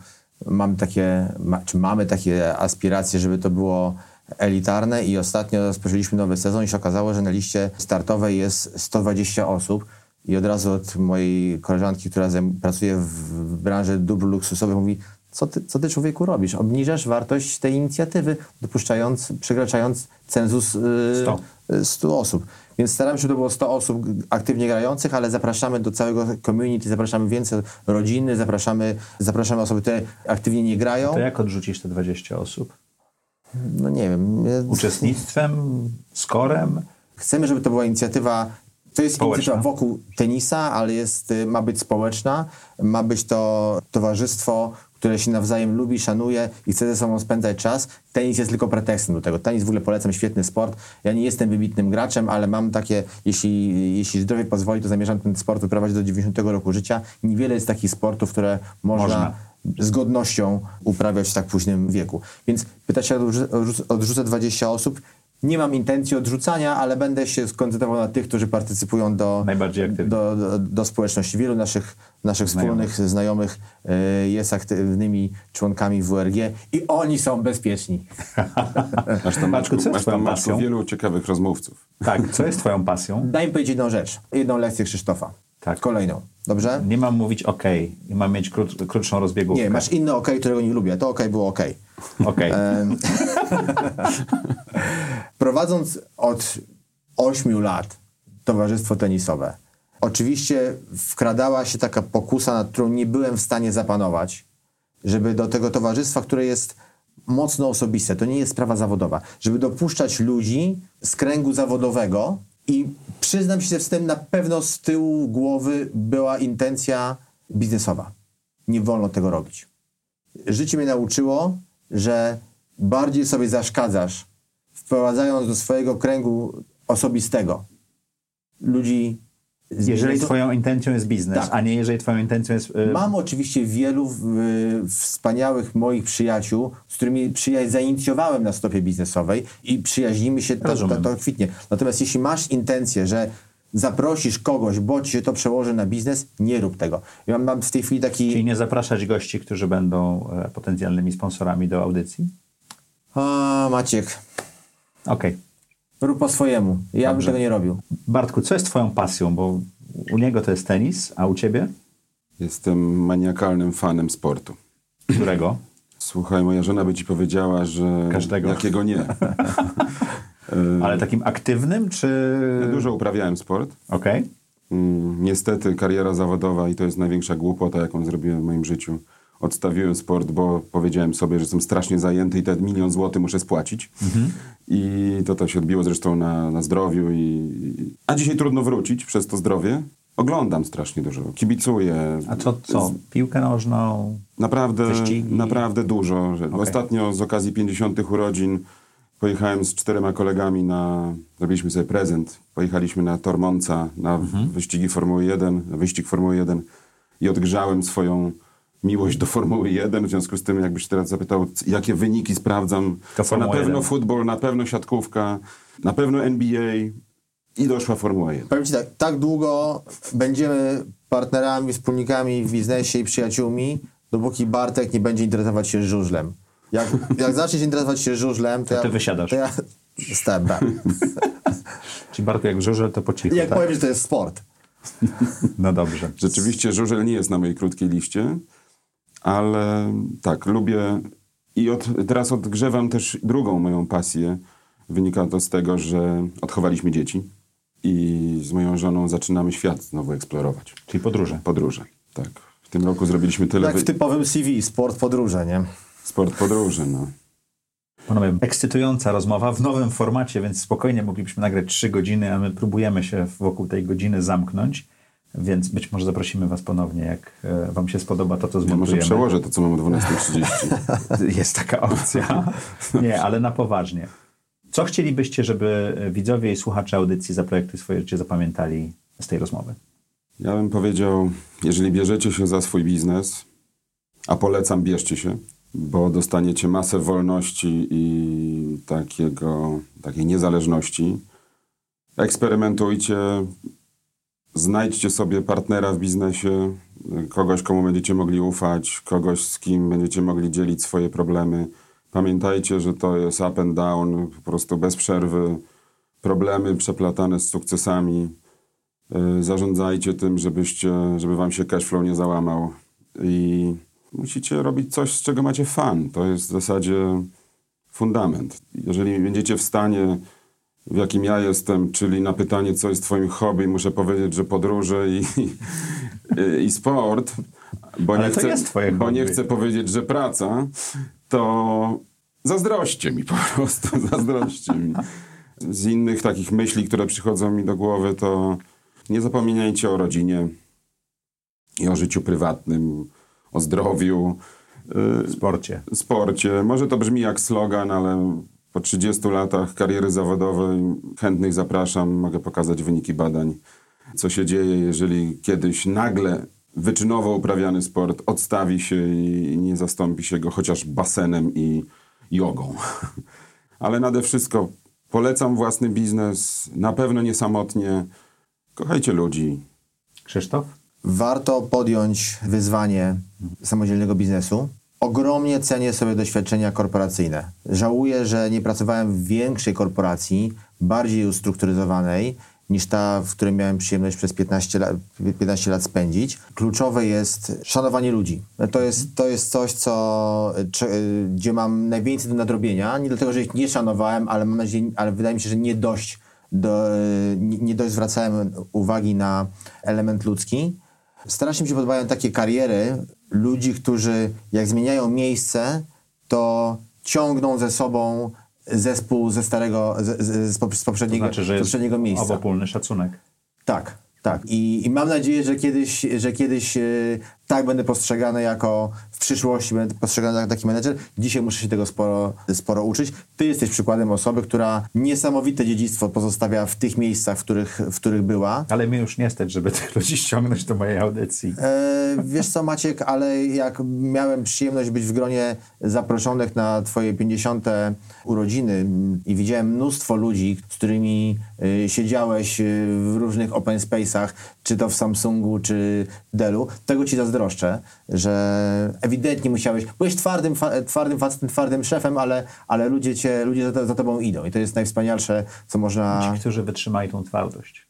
mam takie, ma, czy mamy takie aspiracje, żeby to było elitarne i ostatnio rozpoczęliśmy nowy sezon i się okazało, że na liście startowej jest 120 osób i od razu od mojej koleżanki, która pracuje w, branży dóbr luksusowych mówi, co ty, co ty człowieku robisz? Obniżasz wartość tej inicjatywy, dopuszczając, przekraczając cenzus y, 100. 100 osób. Więc staramy się, żeby to było 100 osób aktywnie grających, ale zapraszamy do całego community, zapraszamy więcej rodziny, zapraszamy, zapraszamy osoby, które aktywnie nie grają. To jak odrzucisz te 20 osób? No nie wiem. Uczestnictwem, skorem? Chcemy, żeby to była inicjatywa, to jest Społeczna. inicjatywa wokół tenisa, ale jest, y, ma być społeczna, ma być to towarzystwo, które się nawzajem lubi, szanuje i chce ze sobą spędzać czas. Tenis jest tylko pretekstem do tego. Tenis w ogóle polecam, świetny sport. Ja nie jestem wybitnym graczem, ale mam takie, jeśli, jeśli zdrowie pozwoli, to zamierzam ten sport wyprowadzić do 90 roku życia. Niewiele jest takich sportów, które można, Można. z godnością uprawiać w tak późnym wieku. Więc pytać się, odrzu- odrzucę- odrzucę 20 osób. Nie mam intencji odrzucania, ale będę się skoncentrował na tych, którzy partycypują do, do, do, do społeczności. Wielu naszych, naszych Znajomych. wspólnych znajomych y, jest aktywnymi członkami WRG i oni są bezpieczni. Masz tam, Maczku, co jest masz twoją tam pasją? wielu ciekawych rozmówców. Tak, co jest twoją pasją? Daj mi powiedzieć jedną rzecz. Jedną lekcję Krzysztofa. Tak. Kolejną. Dobrze? Nie mam mówić OK, nie mam mieć krót, krótszą rozbiegówkę. Nie, masz inne OK, którego nie lubię. To OK było OK. OK. Prowadząc od 8 lat towarzystwo tenisowe, oczywiście wkradała się taka pokusa, nad którą nie byłem w stanie zapanować, żeby do tego towarzystwa, które jest mocno osobiste, to nie jest sprawa zawodowa, żeby dopuszczać ludzi z kręgu zawodowego i przyznam się, że z tym na pewno z tyłu głowy była intencja biznesowa. Nie wolno tego robić życie mnie nauczyło, że bardziej sobie zaszkadzasz, wprowadzając do swojego kręgu osobistego ludzi Jeżeli twoją intencją jest biznes, Tak. a nie jeżeli twoją intencją jest... y, Mam oczywiście wielu y, wspaniałych moich przyjaciół, z którymi przyjaźń zainicjowałem na stopie biznesowej i przyjaźnimy się, to, to, to kwitnie. Natomiast jeśli masz intencję, że zaprosisz kogoś, bo ci się to przełoży na biznes, nie rób tego. Ja mam, w tej chwili taki... Czyli nie zapraszać gości, którzy będą e, potencjalnymi sponsorami do audycji? A, Maciek, Okej. Rób po swojemu. Ja Dobrze. bym tego nie robił. Bartku, co jest twoją pasją? Bo u niego to jest tenis, a u ciebie? Jestem maniakalnym fanem sportu. Którego? Słuchaj, moja żona by ci powiedziała, że Każdego. jakiego nie. Ale takim aktywnym, czy... Dużo uprawiałem sport. Okej. Mm, Niestety kariera zawodowa i to jest największa głupota, jaką zrobiłem w moim życiu. Odstawiłem sport, bo powiedziałem sobie, że jestem strasznie zajęty i ten milion złotych muszę spłacić. I to to się odbiło zresztą na, na zdrowiu. I... A dzisiaj trudno wrócić przez to zdrowie. Oglądam strasznie dużo, kibicuję. A co, co? Piłkę nożną? Naprawdę, Wyścigi? naprawdę dużo. Że Ostatnio z okazji 50. urodzin pojechałem z czterema kolegami na... Zrobiliśmy sobie prezent. Pojechaliśmy na Tormonca, na Mhm. wyścigi Formuły 1, na wyścig Formuły 1 i odgrzałem swoją miłość do Formuły 1. W związku z tym, jakbyś teraz zapytał, jakie wyniki sprawdzam, To to, na pewno 1. futbol, na pewno siatkówka, na pewno NBA i doszła Formuła 1. Powiem Ci tak, tak długo będziemy partnerami, wspólnikami w biznesie i przyjaciółmi, dopóki Bartek nie będzie interesować się żużlem. Jak, jak zaczniesz interesować się żużlem, to, To ty ja, wysiadasz. To ja. Czyli Bartku, jak żurze, to po cichu, Jak tak? powiem, że to jest sport. No dobrze. Rzeczywiście żużel nie jest na mojej krótkiej liście, ale tak, lubię i od, teraz odgrzewam też drugą moją pasję. Wynika to z tego, że odchowaliśmy dzieci i z moją żoną zaczynamy świat znowu eksplorować. Czyli podróże. Podróże, tak. W tym roku zrobiliśmy tyle... Wy- w typowym CV, sport, podróże, nie? Sport podróży, no. Panowie, ekscytująca rozmowa w nowym formacie, więc spokojnie moglibyśmy nagrać trzy godziny, a my próbujemy się wokół tej godziny zamknąć, więc być może zaprosimy was ponownie, jak e, wam się spodoba to, co Ja może zmontujemy. przełożę to, co mam o 12.30. Jest taka opcja. Nie, ale na poważnie. Co chcielibyście, żeby widzowie i słuchacze audycji Zaprojektuj swoje życie zapamiętali z tej rozmowy? Ja bym powiedział, jeżeli bierzecie się za swój biznes, a polecam, bierzcie się, bo dostaniecie masę wolności i takiego, takiej niezależności. Eksperymentujcie, znajdźcie sobie partnera w biznesie, kogoś, komu będziecie mogli ufać, kogoś, z kim będziecie mogli dzielić swoje problemy. Pamiętajcie, że to jest up and down, po prostu bez przerwy, problemy przeplatane z sukcesami. Y, zarządzajcie tym, żebyście, żeby wam się cashflow nie załamał i musicie robić coś, z czego macie fan. To jest w zasadzie fundament. Jeżeli będziecie w stanie, w jakim ja jestem, czyli na pytanie, co jest twoim hobby, muszę powiedzieć, że podróże i, i, i sport, bo, Ale nie chcę, bo nie hobby. chcę powiedzieć, że praca, to zazdroście mi po prostu, zazdroście mi. Z innych takich myśli, które przychodzą mi do głowy, to nie zapominajcie o rodzinie i o życiu prywatnym, o zdrowiu, W sporcie. y, sporcie. Może to brzmi jak slogan, ale po 30 latach kariery zawodowej chętnych zapraszam, mogę pokazać wyniki badań, co się dzieje, jeżeli kiedyś nagle wyczynowo uprawiany sport odstawi się i nie zastąpi się go chociaż basenem i jogą. Ale nade wszystko polecam własny biznes, na pewno nie samotnie. Kochajcie ludzi. Krzysztof? Warto podjąć wyzwanie samodzielnego biznesu. Ogromnie cenię sobie doświadczenia korporacyjne. Żałuję, że nie pracowałem w większej korporacji, bardziej ustrukturyzowanej niż ta, w której miałem przyjemność przez 15 lat, 15 lat spędzić. Kluczowe jest szanowanie ludzi. To jest, to jest coś, co, cze- gdzie mam najwięcej do nadrobienia. Nie dlatego, że ich nie szanowałem, ale mam nadzieję, ale wydaje mi się, że nie dość, do, nie, nie dość zwracałem uwagi na element ludzki. Strasznie mi się podobają takie kariery ludzi, którzy jak zmieniają miejsce, to ciągną ze sobą zespół ze starego, z, z, z pop- z To poprzedniego, znaczy, że z poprzedniego miejsca. obopólny szacunek. Tak, tak. I, I mam nadzieję, że kiedyś, że kiedyś e, tak będę postrzegany jako w przyszłości, będę postrzegany jako taki menedżer. Dzisiaj muszę się tego sporo, sporo uczyć. Ty jesteś przykładem osoby, która niesamowite dziedzictwo pozostawia w tych miejscach, w których, w których była. Ale mnie już nie stać, żeby tych ludzi ściągnąć do mojej audycji. E, wiesz co, Maciek, ale jak miałem przyjemność być w gronie zaproszonych na twoje 50. urodziny i widziałem mnóstwo ludzi, z którymi y, siedziałeś y, w różnych open space'ach, czy to w Samsungu, czy Dellu, tego ci zazdroszczę, że ewidentnie musiałeś, byłeś twardym, fa, twardym facetem, twardym szefem, ale, ale ludzie cię, ludzie za, za tobą idą i to jest najwspanialsze, co można... Ci, którzy wytrzymali tą twardość.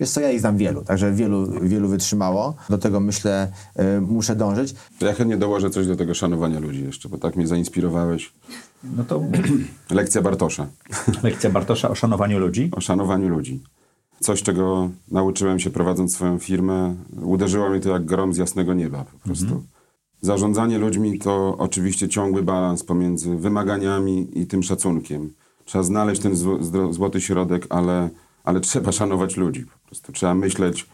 Wiesz co, ja ich znam wielu, także wielu, wielu wytrzymało. Do tego myślę, y, muszę dążyć. To ja chętnie dołożę coś do tego szanowania ludzi jeszcze, bo tak mnie zainspirowałeś. No to Lekcja Bartosza lekcja Bartosza o szanowaniu ludzi. o szanowaniu ludzi. Coś, czego nauczyłem się prowadząc swoją firmę, uderzyło mnie to jak grom z jasnego nieba po prostu. Zarządzanie ludźmi to oczywiście ciągły balans pomiędzy wymaganiami i tym szacunkiem. Trzeba znaleźć ten zł- złoty środek, ale, ale trzeba szanować ludzi. Po prostu trzeba myśleć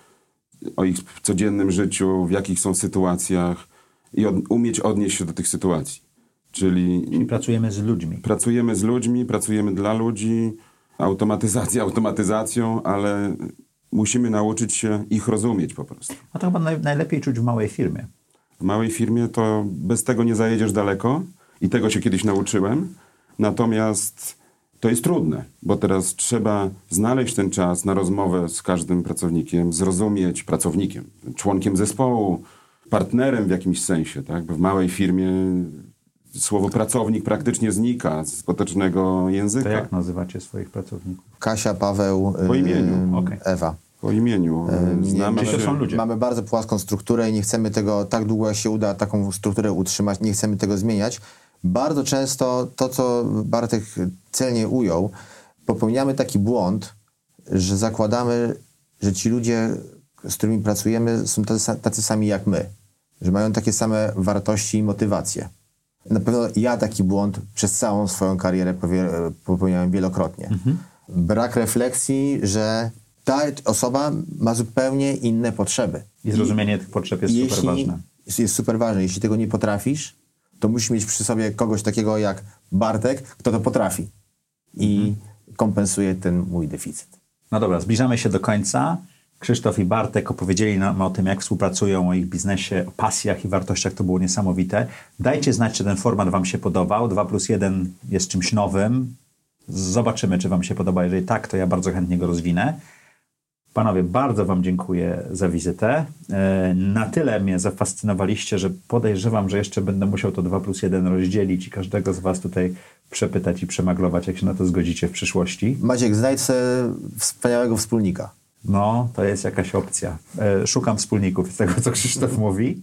o ich codziennym życiu, w jakich są sytuacjach i od, umieć odnieść się do tych sytuacji. Czyli I pracujemy z ludźmi. pracujemy z ludźmi, pracujemy dla ludzi, automatyzacja automatyzacją, ale musimy nauczyć się ich rozumieć po prostu. A to chyba naj, najlepiej czuć w małej firmie. W małej firmie to bez tego nie zajedziesz daleko i tego się kiedyś nauczyłem. Natomiast to jest trudne, bo teraz trzeba znaleźć ten czas na rozmowę z każdym pracownikiem, zrozumieć pracownikiem, członkiem zespołu, partnerem w jakimś sensie, tak? Bo w małej firmie słowo pracownik praktycznie znika z potocznego języka. To jak nazywacie swoich pracowników? Kasia, Paweł, Po y, imieniu. Okej. Ewa. Po imieniu. Nie, Znamy mamy, to są ludzie. mamy bardzo płaską strukturę i nie chcemy tego, tak długo jak się uda taką strukturę utrzymać, nie chcemy tego zmieniać. Bardzo często to, co Bartek celnie ujął, popełniamy taki błąd, że zakładamy, że ci ludzie, z którymi pracujemy, są tacy, tacy sami jak my, że mają takie same wartości i motywacje. Na pewno ja taki błąd przez całą swoją karierę popełniałem wielokrotnie. Brak refleksji, że ta osoba ma zupełnie inne potrzeby. I zrozumienie tych potrzeb jest super ważne. Jest, super ważne. Jeśli tego nie potrafisz, to musisz mieć przy sobie kogoś takiego jak Bartek, kto to potrafi i kompensuje ten mój deficyt. No dobra, zbliżamy się do końca. Krzysztof i Bartek opowiedzieli nam o tym, jak współpracują, o ich biznesie, o pasjach i wartościach. To było niesamowite. Dajcie znać, czy ten format Wam się podobał. 2 plus 1 jest czymś nowym. Zobaczymy, czy Wam się podoba. Jeżeli tak, to ja bardzo chętnie go rozwinę. Panowie, bardzo Wam dziękuję za wizytę. E, Na tyle mnie zafascynowaliście, że podejrzewam, że jeszcze będę musiał to 2 plus 1 rozdzielić i każdego z Was tutaj przepytać i przemaglować, jak się na to zgodzicie w przyszłości. Maciek, znajdź wspaniałego wspólnika. No, to jest jakaś opcja. E, Szukam wspólników z tego, co Krzysztof mówi.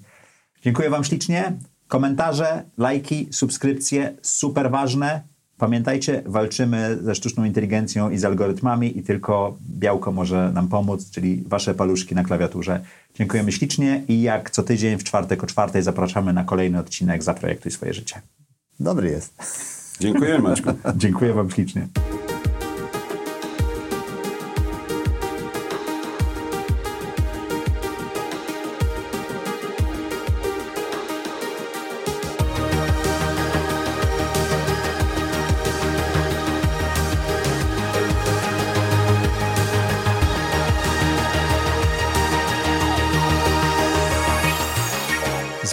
Dziękuję Wam ślicznie. Komentarze, lajki, subskrypcje, super ważne. Pamiętajcie, walczymy ze sztuczną inteligencją i z algorytmami i tylko białko może nam pomóc, czyli Wasze paluszki na klawiaturze. Dziękujemy ślicznie i jak co tydzień w czwartek o czwartej zapraszamy na kolejny odcinek Zaprojektuj swoje życie. Dobry jest. Dziękuję Maćku. Dziękuję Wam ślicznie.